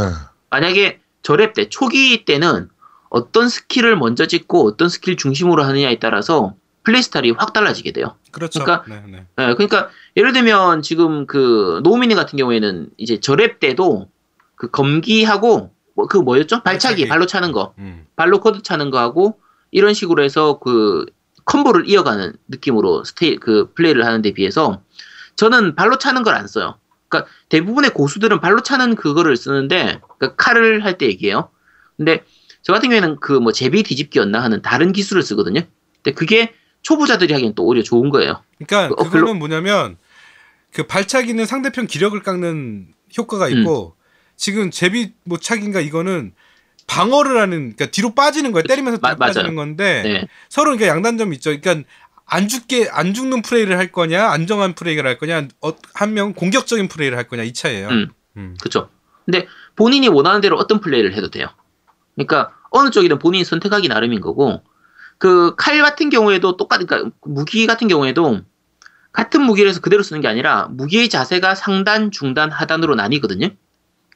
만약에 저렙 때 초기 때는 어떤 스킬을 먼저 찍고 어떤 스킬 중심으로 하느냐에 따라서 플레이 스타일이 확 달라지게 돼요. 그렇죠. 그러니까- 네, 네. 예, 그러니까 예를 들면 지금 그 노미님 같은 경우에는 이제 저렙 때도 그 검기하고 뭐 그 뭐였죠? 발차기 발차기. 발로 차는 거, 음. 발로 걷어차는 거 하고 이런 식으로 해서 그 콤보를 이어가는 느낌으로 스테이 그 플레이를 하는데 비해서 저는 발로 차는 걸 안 써요. 그러니까 대부분의 고수들은 발로 차는 그거를 쓰는데 그러니까 칼을 할 때 얘기해요. 근데 저 같은 경우에는 그 뭐 제비 뒤집기였나 하는 다른 기술을 쓰거든요. 근데 그게 초보자들이 하기엔 또 오히려 좋은 거예요. 그러니까 어, 그거는 뭐냐면 그 발차기는 상대편 기력을 깎는 효과가 음. 있고 지금 제비 뭐 차기인가 이거는 방어를 하는 그러니까 뒤로 빠지는 거야 때리면서 마- 뒤로 빠지는 맞아요. 건데 네. 서로 그러니까 양단점이 있죠. 그러니까 안 죽게 안 죽는 플레이를 할 거냐 안정한 플레이를 할 거냐 어, 한명 공격적인 플레이를 할 거냐 이 차이예요. 음. 음. 그쵸. 근데 본인이 원하는 대로 어떤 플레이를 해도 돼요. 그러니까 어느 쪽이든 본인이 선택하기 나름인 거고 그 칼 같은 경우에도 똑같 그러니까 무기 같은 경우에도 같은 무기를 해서 그대로 쓰는 게 아니라 무기의 자세가 상단, 중단, 하단으로 나뉘거든요.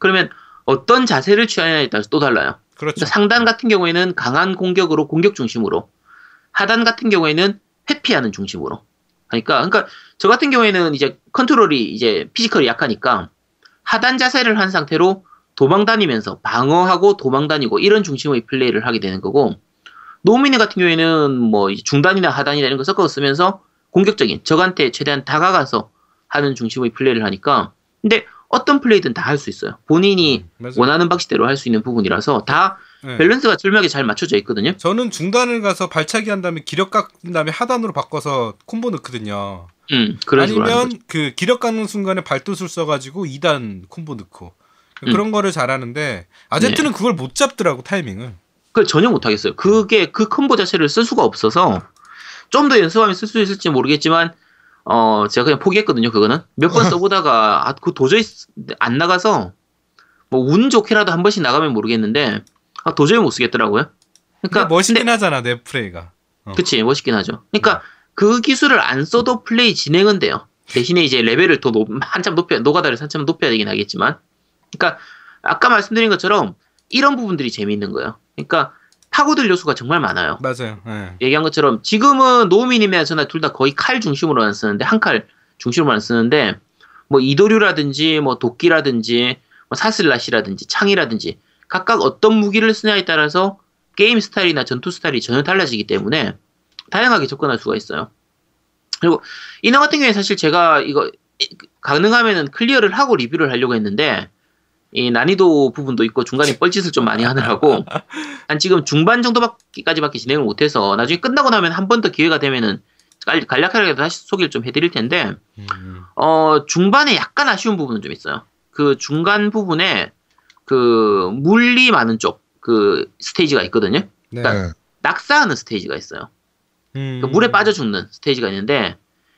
그러면 어떤 자세를 취하느냐에 따라서 또 달라요. 그렇죠. 그러니까 상단 같은 경우에는 강한 공격으로 공격 중심으로 하단 같은 경우에는 회피하는 중심으로 하니까 그러니까 저 같은 경우에는 이제 컨트롤이 이제 피지컬이 약하니까 하단 자세를 한 상태로 도망 다니면서 방어하고 도망 다니고 이런 중심의 플레이를 하게 되는 거고 노미니 같은 경우에는 뭐 중단이나 하단이나 이런 거 섞어 쓰면서 공격적인 적한테 최대한 다가가서 하는 중심의 플레이를 하니까 근데 어떤 플레이든 다 할 수 있어요. 본인이 맞아요. 원하는 방식대로 할 수 있는 부분이라서 다 네. 밸런스가 절묘하게 잘 맞춰져 있거든요. 저는 중단을 가서 발차기 한 다음에 기력 깎은 다음에 하단으로 바꿔서 콤보 넣거든요. 음, 아니면. 그 기력 깎는 순간에 발도술 써가지고 2단 콤보 넣고 음. 그런 거를 잘하는데 아제트는 그걸 못 잡더라고 타이밍을. 그걸 전혀 못 하겠어요. 그게 그 콤보 자체를 쓸 수가 없어서 좀 더 연습하면 쓸 수 있을지 모르겠지만 어 제가 그냥 포기했거든요. 그거는 몇 번 *laughs* 써보다가 아, 그 도저히 쓰- 안 나가서 뭐 운 좋게라도 한 번씩 나가면 모르겠는데 아, 도저히 못 쓰겠더라고요. 그러니까 멋있긴 근데- 하잖아 내 플레이가. 어. 그치 멋있긴 하죠. 그러니까 그 기술을 안 써도 플레이 진행은 돼요. 대신에 이제 레벨을 더 높, 한참 높여 노가다를 한참 높여야 되긴 하겠지만, 그러니까 아까 말씀드린 것처럼 이런 부분들이 재미있는 거예요. 그러니까 파고들 요소가 정말 많아요. 맞아요. 예. 얘기한 것처럼 지금은 노우미님이나 저나 둘 다 거의 칼 중심으로만 쓰는데 한 칼 중심으로만 쓰는데 뭐 이도류라든지 뭐 도끼라든지 뭐 사슬낫이라든지 창이라든지 각각 어떤 무기를 쓰냐에 따라서 게임 스타일이나 전투 스타일이 전혀 달라지기 때문에 다양하게 접근할 수가 있어요. 그리고 인왕 같은 경우에 사실 제가 이거 가능하면은 클리어를 하고 리뷰를 하려고 했는데 이 난이도 부분도 있고 중간에 *laughs* 뻘짓을 좀 많이 하느라고 한 지금 중반 정도까지밖에 진행을 못해서 나중에 끝나고 나면 한 번 더 기회가 되면은 간- 간략하게 다시 소개를 좀 해드릴 텐데 음. 어 중반에 약간 아쉬운 부분은 좀 있어요. 그 중간 부분에 그 물리 많은 쪽 그 스테이지가 있거든요. 네. 네. 낙사하는 스테이지가 있어요. 음. 그 물에 빠져 죽는 스테이지가 있는데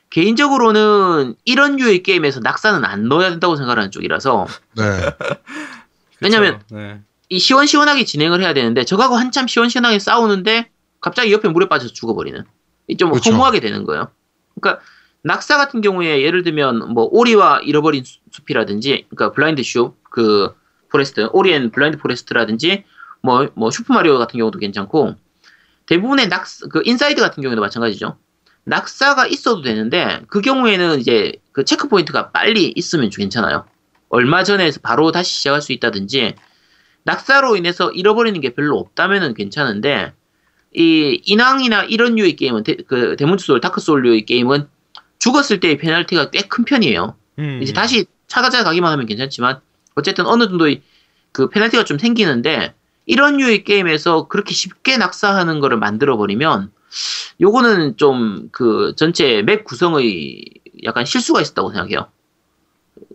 개인적으로는 이런 류의 게임에서 낙사는 안 넣어야 된다고 생각하는 쪽이라서 네. *laughs* 왜냐면. 네. 이 시원시원하게 진행을 해야 되는데 저하고 한참 시원시원하게 싸우는데 갑자기 옆에 물에 빠져서 죽어버리는 이 좀 그쵸. 허무하게 되는 거예요. 그러니까 낙사 같은 경우에 예를 들면 뭐 오리와 잃어버린 수- 숲이라든지 그러니까 블라인드 슈 그 포레스트 오리엔 블라인드 포레스트라든지 뭐 뭐 슈퍼마리오 같은 경우도 괜찮고 대부분의 낙사 그 인사이드 같은 경우에도 마찬가지죠. 낙사가 있어도 되는데 그 경우에는 이제 그 체크 포인트가 빨리 있으면 괜찮아요. 얼마 전에 바로 다시 시작할 수 있다든지 낙사로 인해서 잃어버리는 게 별로 없다면은 괜찮은데 이 인왕이나 이런 류의 게임은 데, 그 데몬즈 소울, 다크 소울류의 게임은 죽었을 때의 페널티가 꽤 큰 편이에요. 음. 이제 다시 찾아가기만 하면 괜찮지만 어쨌든 어느 정도의 그 페널티가 좀 생기는데 이런 류의 게임에서 그렇게 쉽게 낙사하는 거를 만들어 버리면 요거는 좀 그 전체 맵 구성의 약간 실수가 있었다고 생각해요.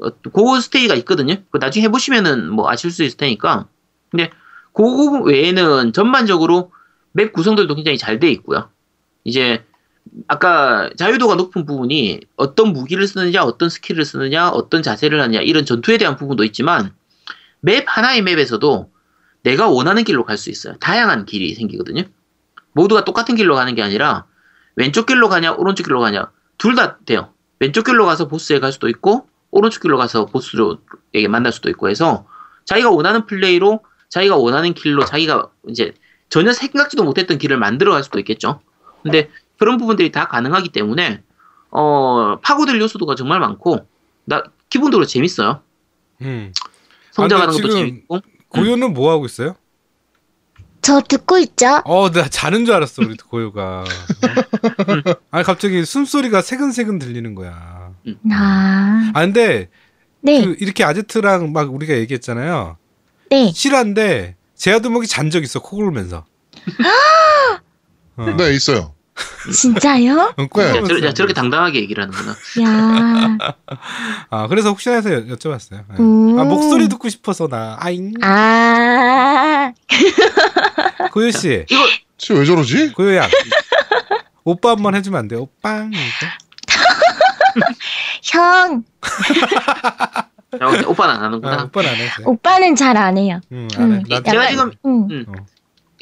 어, 그 스테이지가 있거든요. 그 나중에 해보시면은 뭐 아실 수 있을 테니까. 근데 그거 외에는 전반적으로 맵 구성들도 굉장히 잘 돼 있고요. 이제 아까 자유도가 높은 부분이 어떤 무기를 쓰느냐, 어떤 스킬을 쓰느냐, 어떤 자세를 하느냐 이런 전투에 대한 부분도 있지만 맵 하나의 맵에서도 내가 원하는 길로 갈 수 있어요. 다양한 길이 생기거든요. 모두가 똑같은 길로 가는 게 아니라 왼쪽 길로 가냐, 오른쪽 길로 가냐 둘 다 돼요. 왼쪽 길로 가서 보스에 갈 수도 있고 오른쪽 길로 가서 보스에게 만날 수도 있고 해서 자기가 원하는 플레이로 자기가 원하는 길로 자기가 이제 전혀 생각지도 못했던 길을 만들어 갈 수도 있겠죠. 근데 그런 부분들이 다 가능하기 때문에 어 파고들 요소도가 정말 많고 나 기본적으로 재밌어요. 음. 성장하는 아, 것도 지금 재밌고 고요는 뭐 하고 있어요? 저 듣고 있죠? 어, 나 자는 줄 알았어 우리 고요가. 어? 아니 갑자기 숨소리가 새근새근 들리는 거야. 아, 아 근데 네, 그 이렇게 아제트랑 막 우리가 얘기했잖아요. 네. 실한데 제아두목이 잔 적 있어 코 골면서. 어. 네, 있어요. 진짜요? 네. 야, 저, 야, 저렇게 당당하게 얘기를 하는구나. 야, *laughs* 아 그래서 혹시나 해서 여- 여쭤봤어요. 네. 음. 아 목소리 듣고 싶어서 나 아잉 아, *laughs* 고요 씨 이거 지금 왜 저러지? 고요야 오빠 한 번 해주면 안 돼요? 이렇게? *laughs* 형, 야, 오빠는 안 아, 하는구나. 오빠는 안 돼. 오빠는 잘 안 해요. 응, 음, 안 해. 나 제가 약간- 지금 음. 음. 어.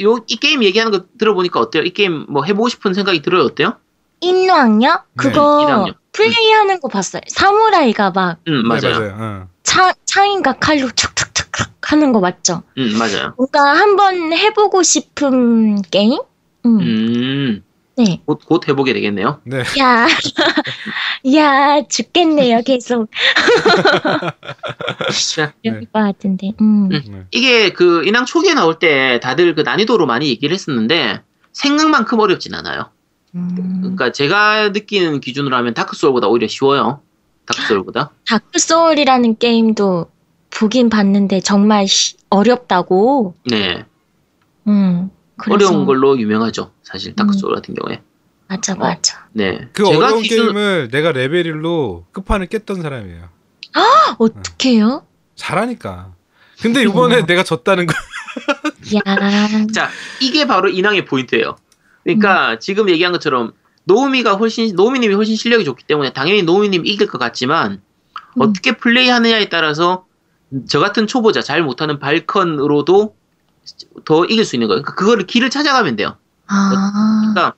요 이 게임 얘기하는 거 들어보니까 어때요? 이 게임 뭐 해보고 싶은 생각이 들어요? 어때요? 인왕요? 그거 인왕요. 플레이하는 거 봤어요. 사무라이가 막음 네, 맞아요. 맞아요. 어. 차, 창인가 칼로 툭툭툭툭 하는 거 맞죠? 음 맞아요. 뭔가 한번 해보고 싶은 게임? 음. 음 네. 네. 곧, 곧 해보게 되겠네요. 네. 야, *laughs* 야, 죽겠네요, 계속. 자, 네. 이럴 것 같은데. 음. 음. 네. 이게 그 인왕 초기에 나올 때 다들 그 난이도로 많이 얘기를 했었는데 생각만큼 어렵진 않아요. 음. 그러니까 제가 느끼는 기준으로 하면 다크 소울보다 오히려 쉬워요. 다크 소울보다. 다크 소울이라는 게임도 보긴 봤는데 정말 시- 어렵다고. 네. 음. 그래서- 어려운 걸로 유명하죠. 사실 다크 음. 소울 같은 경우에. 맞아, 어. 맞아. 네. 그 제가 어려운 기준 게임을 내가 레벨 1로 끝판을 깼던 사람이에요. 어떡해요? 잘하니까. 근데 이번에 내가 졌다는 거. 야. *laughs* 자, 이게 바로 인왕의 포인트예요. 음. 그러니까 지금 얘기한 것처럼 노우미가 훨씬 노우미님이 훨씬 실력이 좋기 때문에 당연히 노우미님 이길 것 같지만 음. 어떻게 플레이하느냐에 따라서 저 같은 초보자 잘 못하는 발컨으로도 더 이길 수 있는 거예요. 그러니까 그거를 길을 찾아가면 돼요. 아. 그러니까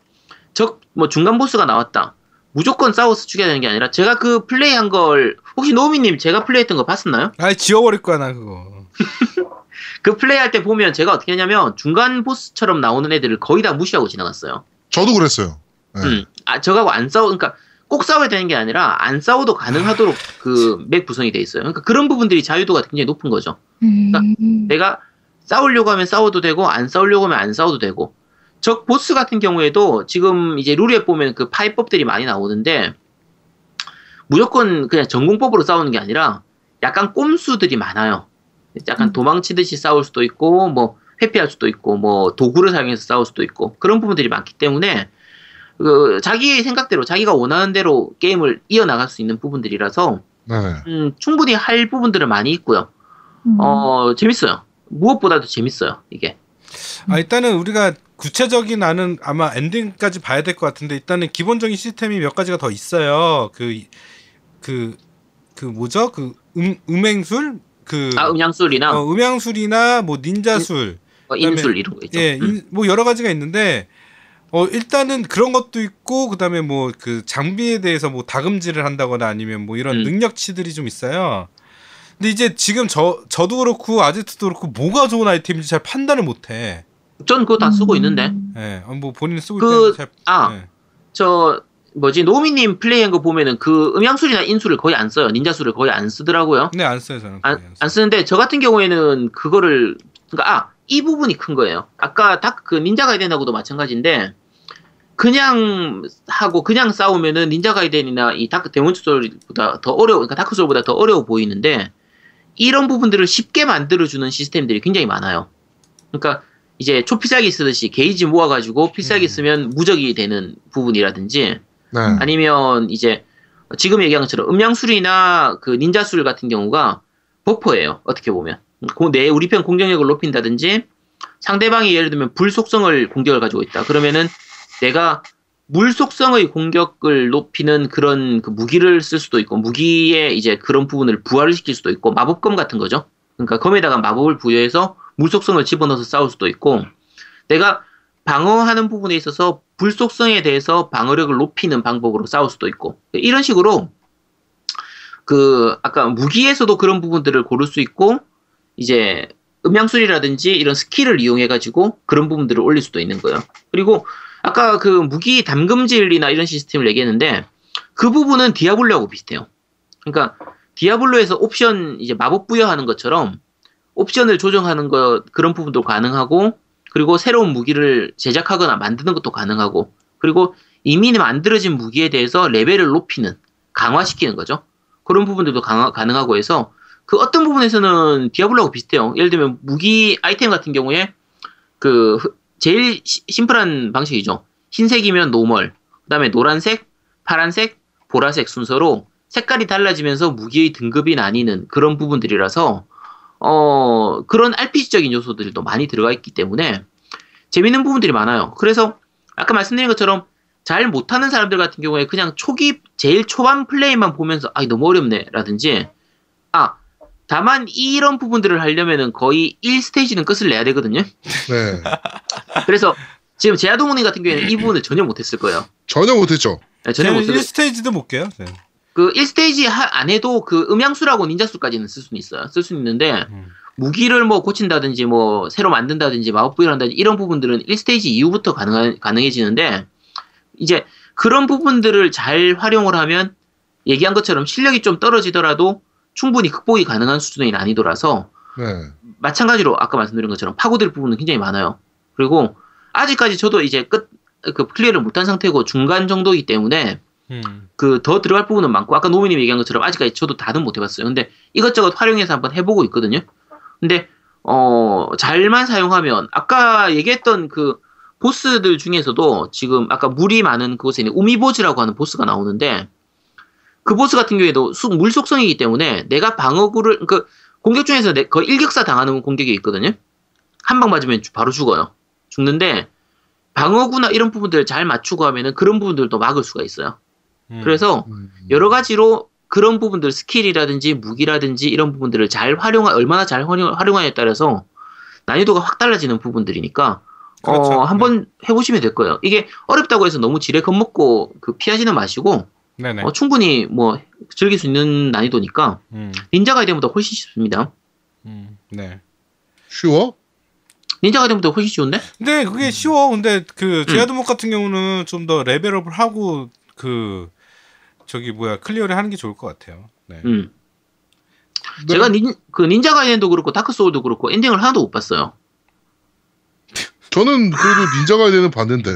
적 뭐 중간 보스가 나왔다. 무조건 싸워서 죽여야 되는 게 아니라 제가 그 플레이한 걸 혹시 노우미님 제가 플레이했던 거 봤었나요? 아이 지워버릴 거야 나 그거. *laughs* 그 플레이할 때 보면 제가 어떻게 했냐면 중간 보스처럼 나오는 애들을 거의 다 무시하고 지나갔어요. 저도 그랬어요. 네. 음, 아, 저하고 안 싸워, 그러니까 꼭 싸워야 되는 게 아니라 안 싸워도 가능하도록 그 맥 구성이 돼 있어요. 그러니까 그런 부분들이 자유도가 굉장히 높은 거죠. 음. 내가 싸우려고 하면 싸워도 되고 안 싸우려고 하면 안 싸워도 되고 적 보스 같은 경우에도 지금 이제 룰에 보면 그 파이법들이 많이 나오는데 무조건 그냥 전공법으로 싸우는 게 아니라 약간 꼼수들이 많아요. 약간 음. 도망치듯이 싸울 수도 있고 뭐 회피할 수도 있고 뭐 도구를 사용해서 싸울 수도 있고 그런 부분들이 많기 때문에 그 자기의 생각대로 자기가 원하는 대로 게임을 이어나갈 수 있는 부분들이라서 네. 음, 충분히 할 부분들은 많이 있고요. 음. 어 재밌어요. 무엇보다도 재밌어요. 이게. 아 일단은 우리가 구체적인 안은 아마 엔딩까지 봐야 될 것 같은데 일단은 기본적인 시스템이 몇 가지가 더 있어요. 그 그, 그 뭐죠? 그 음, 음행술? 그 아 음양술이나 어, 음양술이나 뭐 닌자술, 어, 인술 이런 거 있죠. 예, 음. 인- 뭐 여러 가지가 있는데 어 일단은 그런 것도 있고 그다음에 뭐 그 장비에 대해서 뭐 다금질을 한다거나 아니면 뭐 이런 음. 능력치들이 좀 있어요. 근데 이제 지금 저 저도 그렇고 아제트도 그렇고 뭐가 좋은 아이템인지 잘 판단을 못 해. 전 그거 다 쓰고 있는데. 예. 어, 뭐 본인이 쓰고 그- 잘 아. 예. 저 뭐지 노미님 플레이한 거 보면은 그 음양술이나 인술을 거의 안 써요. 닌자술을 거의 안 쓰더라고요. 네, 안 써요, 저는. 안, 안 쓰는데 저 같은 경우에는 그거를 그러니까 아 이 부분이 큰 거예요. 아까 다그 닌자 가이덴하고도 마찬가지인데 그냥 하고 그냥 싸우면은 닌자 가이덴이나 이 다크 데몬 소울보다 더 어려워 그러니까 다크 소울보다 더 어려워 보이는데 이런 부분들을 쉽게 만들어 주는 시스템들이 굉장히 많아요. 그러니까 이제 초필살기 쓰듯이 게이지 모아가지고 필살기 음. 쓰면 무적이 되는 부분이라든지 네. 아니면 이제 지금 얘기한 것처럼 음양술이나 그 닌자술 같은 경우가 버퍼예요. 어떻게 보면 그내 우리 편 공격력을 높인다든지 상대방이 예를 들면 불 속성을 공격을 가지고 있다. 그러면은 내가 물 속성의 공격을 높이는 그런 그 무기를 쓸 수도 있고 무기에 이제 그런 부분을 부활을 시킬 수도 있고 마법검 같은 거죠. 그러니까 검에다가 마법을 부여해서 물 속성을 집어넣어서 싸울 수도 있고 내가 방어하는 부분에 있어서 불 속성에 대해서 방어력을 높이는 방법으로 싸울 수도 있고 이런 식으로 그 아까 무기에서도 그런 부분들을 고를 수 있고 이제 음양술이라든지 이런 skill을 이용해 가지고 그런 부분들을 올릴 수도 있는 거예요. 그리고 아까 그 무기 담금질이나 이런 시스템을 얘기했는데 그 부분은 디아블로하고 비슷해요. 그러니까 디아블로에서 옵션 이제 마법 부여하는 것처럼 옵션을 조정하는 것 그런 부분도 가능하고 그리고 새로운 무기를 제작하거나 만드는 것도 가능하고 그리고 이미 만들어진 무기에 대해서 레벨을 높이는 강화시키는 거죠. 그런 부분들도 강화, 가능하고 해서 그 어떤 부분에서는 디아블로하고 비슷해요. 예를 들면 무기 아이템 같은 경우에 그 흐- 제일 시- 심플한 방식이죠. 흰색이면 normal, 그 다음에 노란색, 파란색, 보라색 순서로 색깔이 달라지면서 무기의 등급이 나뉘는 그런 부분들이라서 어 그런 RPG적인 요소들도 많이 들어가 있기 때문에 재밌는 부분들이 많아요. 그래서 아까 말씀드린 것처럼 잘 못하는 사람들 같은 경우에 그냥 초기 제일 초반 플레이만 보면서 아 너무 어렵네 라든지 아 다만 이런 부분들을 하려면은 거의 1스테이지는 끝을 내야 되거든요. 네. *laughs* 그래서 지금 제아동훈님 같은 경우에는 이 부분을 전혀 못했을 거예요. 전혀 못했죠. 네, 전혀 못했을 1스테이지도 못 깨요. 네. 그 1스테이지 안 해도 그 음양수라고 닌자수까지는 쓸 수는 있어요. 쓸 수는 있는데 음. 무기를 뭐 고친다든지 뭐 새로 만든다든지 마법 부여를 한다든지 이런 부분들은 1스테이지 이후부터 가능 가능해지는데 이제 그런 부분들을 잘 활용을 하면 얘기한 것처럼 실력이 좀 떨어지더라도 충분히 극복이 가능한 수준의 난이도라서 네. 마찬가지로 아까 말씀드린 것처럼 파고들 부분은 굉장히 많아요. 그리고 아직까지 저도 이제 끝, 그 clear를 못한 상태고 중간 정도이기 때문에 음. 그더 들어갈 부분은 많고 아까 노우미님 얘기한 것처럼 아직까지 저도 다는 못 해봤어요. 근데 이것저것 활용해서 한번 해보고 있거든요. 근데 어 잘만 사용하면 아까 얘기했던 그 보스들 중에서도 지금 아까 물이 많은 그곳에 있는 우미보즈라고 하는 보스가 나오는데 그 보스 같은 경우에도 수- 물 속성이기 때문에 내가 방어구를 그 공격 중에서 내, 거의 일격사 당하는 공격이 있거든요. 한 방 맞으면 주- 바로 죽어요. 죽는데 방어구나 이런 부분들을 잘 맞추고 하면은 그런 부분들도 막을 수가 있어요. 음. 그래서 음. 여러 가지로 그런 부분들 skill이라든지 무기라든지 이런 부분들을 잘 활용 얼마나 잘 활용, 활용하냐에 따라서 난이도가 확 달라지는 부분들이니까 그렇죠. 어, 한번 해보시면 될 거예요. 이게 어렵다고 해서 너무 지레 겁먹고 그 피하지는 마시고 네네. 어, 충분히 뭐 즐길 수 있는 난이도니까 음. 닌자 가이드보다 훨씬 쉽습니다. 음. 네. 쉬워? 닌자 가이드보다 훨씬 쉬운데? 근데 그게 쉬워. 근데 그 음. 제아드목 같은 경우는 좀 더 레벨업을 하고 그 저기 뭐야 클리어를 하는 게 좋을 것 같아요. 네. 음. 네. 제가 닌, 그 닌자 가이덴도 그렇고 다크 소울도 그렇고 엔딩을 하나도 못 봤어요. *laughs* 저는 그래도 닌자 가이덴은 봤는데.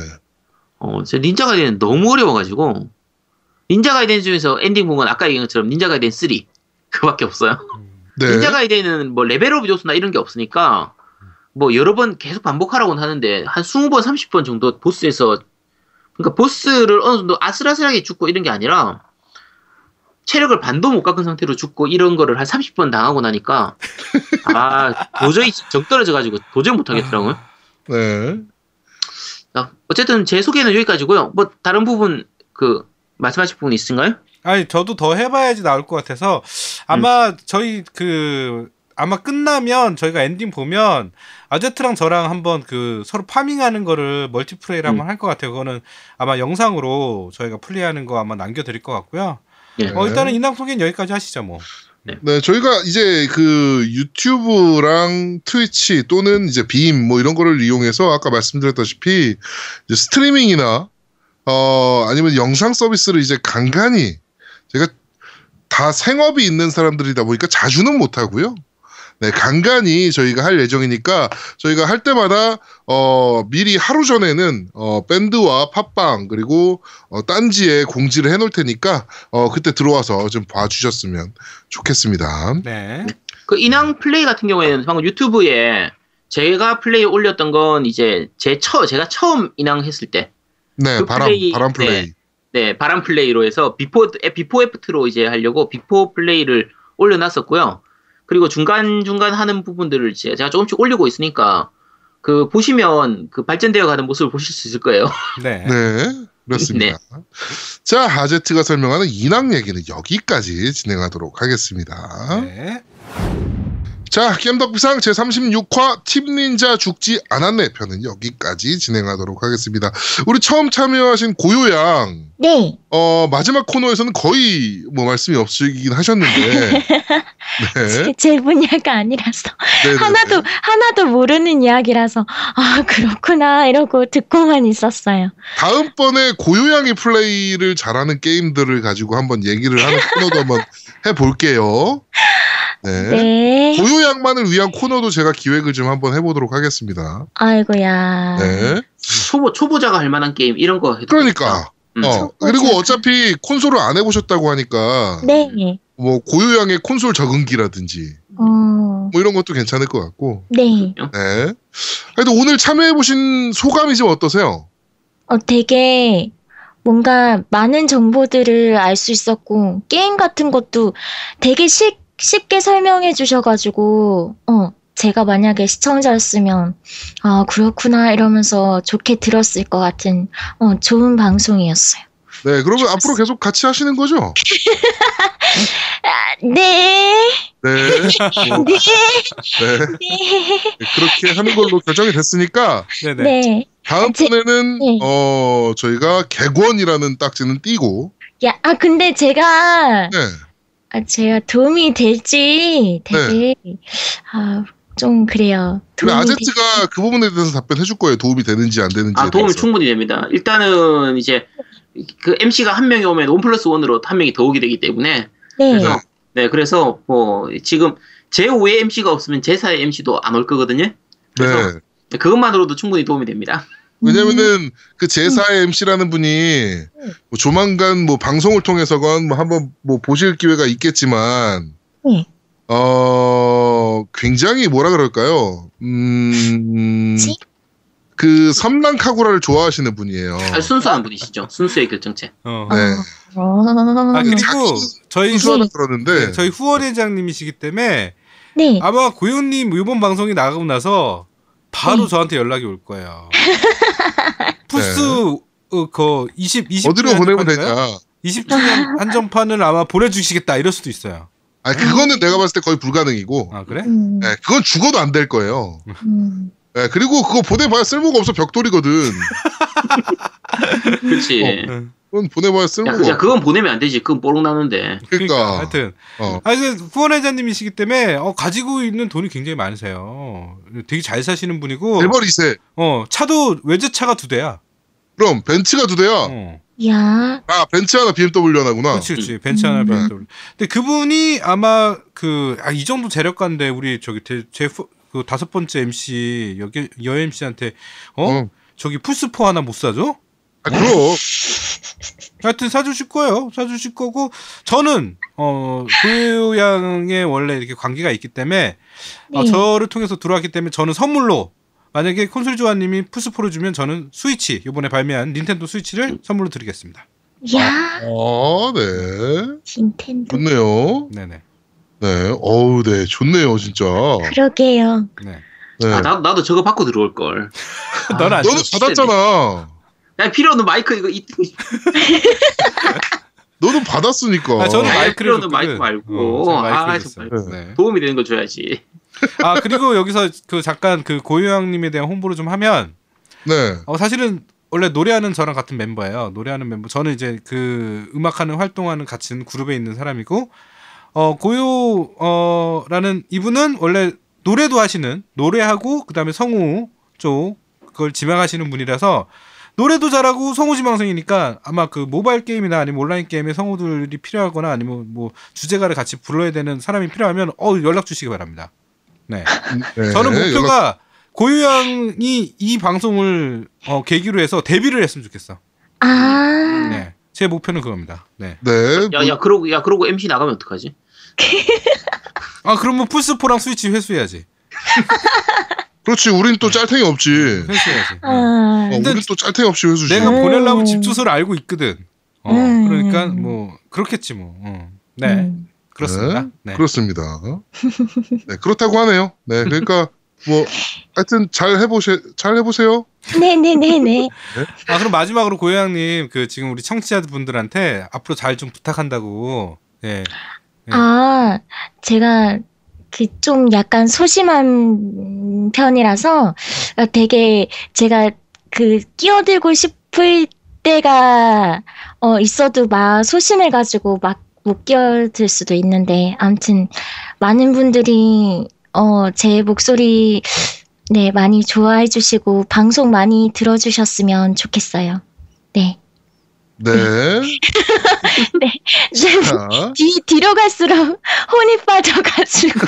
어, 제 닌자 가이덴은 너무 어려워가지고 닌자 가이덴 중에서 엔딩 본건 아까 얘기한 것처럼 닌자 가이덴 3 그밖에 없어요. 네. 닌자 가이덴은 뭐 level up 요소나 이런 게 없으니까 뭐 여러 번 계속 반복하라고는 하는데 한 20번, 30번 정도 보스에서 그러니까 보스를 어느 정도 아슬아슬하게 죽고 이런 게 아니라 체력을 반도 못 깎은 상태로 죽고 이런 거를 한 30번 당하고 나니까 아 도저히 정 떨어져 가지고 도저히 못 하겠더라고요. 네. 자, 어쨌든 제 소개는 여기까지고요. 뭐 다른 부분 그 말씀하실 부분 있으신가요? 아니 저도 더 해봐야지 나올 것 같아서 아마 저희 그 아마 끝나면 저희가 엔딩 보면 아제트랑 저랑 한번 그 서로 farming하는 거를 multiplay를 한번 할것 같아요. 그거는 아마 영상으로 저희가 플레이하는 거 아마 남겨드릴 것 같고요. 예. 어, 일단은 인당 소개는 여기까지 하시죠 뭐. 네, 저희가 이제 그 유튜브랑 트위치 또는 이제 빔 뭐 이런 거를 이용해서 아까 말씀드렸다시피 이제 스트리밍이나 어 아니면 영상 서비스를 이제 간간히 제가 다 생업이 있는 사람들이다 보니까 자주는 못 하고요. 네, 간간히 저희가 할 예정이니까 저희가 할 때마다 어 미리 하루 전에는 어 밴드와 팟빵 그리고 어 딴지에 공지를 해놓을 테니까 어 그때 들어와서 좀 봐주셨으면 좋겠습니다. 네. 그 인왕 플레이 같은 경우에는 방금 유튜브에 제가 플레이 올렸던 건 이제 제 처, 제가 처음 인왕 했을 때, 네, 그 바람 플레이, 바람 플레이. 네, 바람 플레이로 해서 비포, 에, 비포 애프트로 이제 하려고 before 플레이를 올려놨었고요. 그리고 중간중간 하는 부분들을 이제 제가 조금씩 올리고 있으니까, 그, 보시면 그 발전되어 가는 모습을 보실 수 있을 거예요. *laughs* 네. 네, 그렇습니다. 자, 아제트가 설명하는 인왕 얘기는 여기까지 진행하도록 하겠습니다. 네. 자, 겜덕비상 제36화 팀 닌자 죽지 않았네 편은 여기까지 진행하도록 하겠습니다. 우리 처음 참여하신 고요양, 네. 어, 마지막 코너에서는 거의 뭐 말씀이 없으긴 하셨는데. *laughs* 네. 제, 제 분야가 아니라서 네네네. 하나도 하나도 모르는 이야기라서 아 그렇구나 이러고 듣고만 있었어요. 다음번에 고요양이 플레이를 잘하는 게임들을 가지고 한번 얘기를 하는 코너도 한번 해볼게요. *laughs* 네. 네. 고요 양만을 위한 코너도 제가 기획을 좀 한번 해보도록 하겠습니다. 아이고야. 네. 초보, 초보자가 할 만한 게임, 이런 거 해도. 그러니까. 음. 어, 그리고 어차피 콘솔을 안 해보셨다고 하니까 네. 뭐 고요양의 콘솔 적응기라든지 어. 뭐 이런 것도 괜찮을 것 같고. 네. 네. 그래도 오늘 참여해보신 소감이 좀 어떠세요? 어 되게 뭔가 많은 정보들을 알 수 있었고 게임 같은 것도 되게 쉽, 쉽게 설명해 주셔가지고 어 제가 만약에 시청자였으면 아 그렇구나 이러면서 좋게 들었을 것 같은 어 좋은 방송이었어요. 네, 그러면 앞으로 계속 같이 하시는 거죠? *laughs* 아, 네. 네. 뭐, 네. 네. 네. 그렇게 하는 걸로 결정이 됐으니까 네네. 네. 다음번에는 네. 어 저희가 객원이라는 딱지는 띄고 야, 아 근데 제가 네. 아, 제가 도움이 될지 되게 아좀 그래요. 근데 아제트가 그 부분에 대해서 답변해 줄 거예요. 도움이 되는지 안 되는지. 아, 도움이 충분히 됩니다. 일단은 이제 그 MC가 한 명이 오면 원 플러스 원으로 한 명이 더 오게 되기 때문에 네. 그래서 네, 그래서 뭐 지금 제5의 MC가 없으면 제4의 MC도 안 올 거거든요. 네. 그래서 그것만으로도 충분히 도움이 됩니다. 왜냐면은 그 제4의 MC라는 분이 뭐 조만간 뭐 방송을 통해서건 뭐 한번 뭐 보실 기회가 있겠지만 네. 어 굉장히 뭐라 그럴까요? 음. 지? 그 섬랑카구라를 좋아하시는 분이에요. 아주 순수한 분이시죠. 순수의 결정체. 어. 네. 어... 아 그리고 저희 순수하다 후, 들었는데 네, 저희 후원 회장님이시기 때문에 네. 아마 고현님 이번 방송이 나가고 나서 바로 네. 저한테 연락이 올 거예요. *laughs* 푸스 어, 그 20, 20 네. 어디로 보내면 되냐? 20주년 한정판을 아마 보내주시겠다 이럴 수도 있어요. 아 그거는 내가 봤을 때 거의 불가능이고, 아 그래? 음, 네, 그건 죽어도 안 될 거예요. 음. 네, 그리고 그거 보내봐야 쓸모가 없어 벽돌이거든. *laughs* 그렇지. 어. 응. 그건 보내봐야 야, 쓸모가 그- 야, 없어. 그건 보내면 안 되지. 그건 뽀록 나는데. 그러니까. 하여튼 어. 아, 그 후원회장님이시기 때문에 어, 가지고 있는 돈이 굉장히 많으세요. 되게 잘 사시는 분이고 대벌 2세. 어 차도 외제차가 두 대야. 그럼 벤츠가 두 대야. 어. 야, 아 벤츠 하나 BMW 하나구나. 그렇지, 그렇지. 벤츠 하나 음. BMW. 근데 그분이 아마 그, 아, 이 정도 재력가인데, 우리 저기, 대- 제, 후- 그 다섯 번째 MC, 여기, 여 MC한테, 어? 어. 저기 풀스포 하나 못 사줘? 아 그럼. *laughs* 하여튼 사주실 거예요. 사주실 거고, 저는, 어, 고양의 원래 이렇게 관계가 있기 때문에, 어, 네. 저를 통해서 들어왔기 때문에 저는 선물로, 만약에 콘솔 조아님이 풀스포를 주면 저는 스위치, 요번에 발매한 닌텐도 스위치를 선물로 드리겠습니다. 야, 아 네. 닌텐도. 좋네요. 네네. 네. 어우 네 좋네요 진짜. 그러게요. 네. 네. 아, 나, 나도 저거 받고 들어올 걸. *laughs* 안 너는 줘. 받았잖아. 야, 필요 없는 마이크 이거 이- *laughs* 너는 받았으니까. 아, 저는 마이크를 필요는 줬거든. 마이크 말고. 어, 아. 정말. 네. 도움이 되는 거 줘야지. *laughs* 아 그리고 여기서 그 잠깐 그 고요양님에 대한 홍보를 좀 하면 네. 어, 사실은 원래 노래하는 저랑 같은 멤버예요. 노래하는 멤버. 저는 이제 그 음악하는 활동하는 같은 그룹에 있는 사람이고 어 고요 어라는 이분은 원래 노래도 하시는 노래하고 그다음에 성우 쪽 그걸 지망하시는 분이라서 노래도 잘하고 성우 지망생이니까 아마 그 모바일 게임이나 아니면 온라인 게임에 성우들이 필요하거나 아니면 뭐 주제가를 같이 불러야 되는 사람이 필요하면 어 연락 주시기 바랍니다. 네. 네. 저는 연락- 목표가 고유양이 이 방송을 어, 계기로 해서 데뷔를 했으면 좋겠어. 아, 네. 제 목표는 그겁니다. 네. 네. 야, 야, 그러고, 야, 그러고 MC 나가면 어떡하지? *laughs* 아, 그러면 플스4랑 스위치 회수해야지. *laughs* 그렇지. 우린 또 짤탱이 없지. 회수해야지. 네. 아, 어, 근데 우린 또 짤탱이 없이 회수지. 내가 음. 보내려면 집 주소를 알고 있거든. 어, 음. 그러니까 뭐 그렇겠지 뭐. 어. 네. 음. 그렇습니다. 네. 그렇습니다. 네, 그렇다고 하네요. 네, 그러니까 뭐 하여튼 잘 해보세 잘 해보세요. 네네네네. 아, 그럼 마지막으로 고요양님 그 지금 우리 청취자분들한테 앞으로 잘 좀 부탁한다고. 예. 네. 아, 제가 그 좀 약간 소심한 편이라서 아, 되게 제가 그 끼어들고 싶을 때가 어 있어도 막 소심해가지고 막 못 끼어들 수도 있는데 아무튼 많은 분들이 어 제 목소리 네 많이 좋아해 주시고 방송 많이 들어주셨으면 좋겠어요. 네. 네. *laughs* 자, 뒤, 뒤로 갈수록 혼이 빠져가지고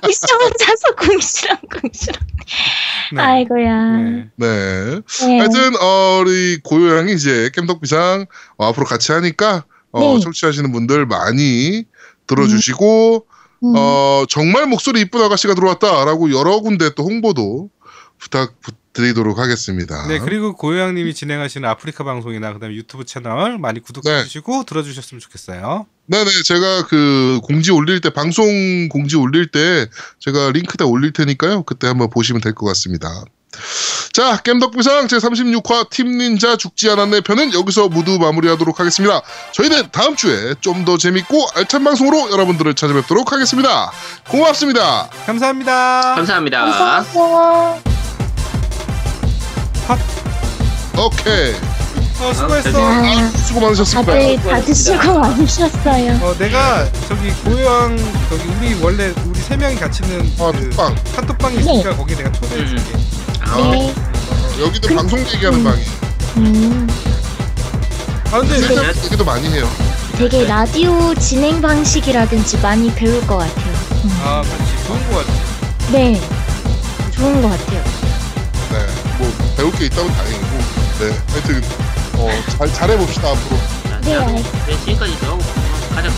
궁시렁 혼자서 궁시렁 궁시렁 네. 아이고야 네. 네. 네. 하여튼 어, 우리 고요양이 이제 깸덕비상 어, 앞으로 같이 하니까 어, 네. 청취하시는 분들 많이 들어주시고 음, 어, 정말 목소리 이쁜 아가씨가 들어왔다라고 여러 군데 또 홍보도 부탁 드리도록 하겠습니다. 네, 그리고 고요양님이 진행하시는 아프리카 방송이나 그다음에 유튜브 채널 많이 구독해 네. 주시고 들어주셨으면 좋겠어요. 네네, 제가 그 공지 올릴 때, 방송 공지 올릴 때 제가 링크 다 올릴 테니까요. 그때 한번 보시면 될 것 같습니다. 자, 겜덕비상 제36화 팀 닌자 죽지 않았네 편은 여기서 모두 마무리하도록 하겠습니다. 저희는 다음 주에 좀 더 재밌고 알찬 방송으로 여러분들을 찾아뵙도록 하겠습니다. 고맙습니다. 감사합니다. 감사합니다. 감사합니다 오케이. 어, 수고했어. 아, 아, 수고 많으셨습니다. 다들 다들 수고 많으셨어요 어, 내가 저기 고요양 저기 우리 원래 우리 세 명이 같이 있는 아, 그 톡방. 카톡방이 있으니까 거기에 내가 초대해 줄게. 아, 네. 여기도 그- 방송 얘기하는 음. 방이. 음, 아 근데 네. 생각 얘기도 많이 해요. 되게 라디오 진행 방식이라든지 많이 배울 것 같아요. 음. 아 그렇지 좋은 거 같아. 네. 좋은 것 같아요. 네, 뭐 배울 게 있다면 다행이고. 네, 하여튼 어, 잘 잘해봅시다 앞으로. 자, 네, 네, 지금까지 저하고 가장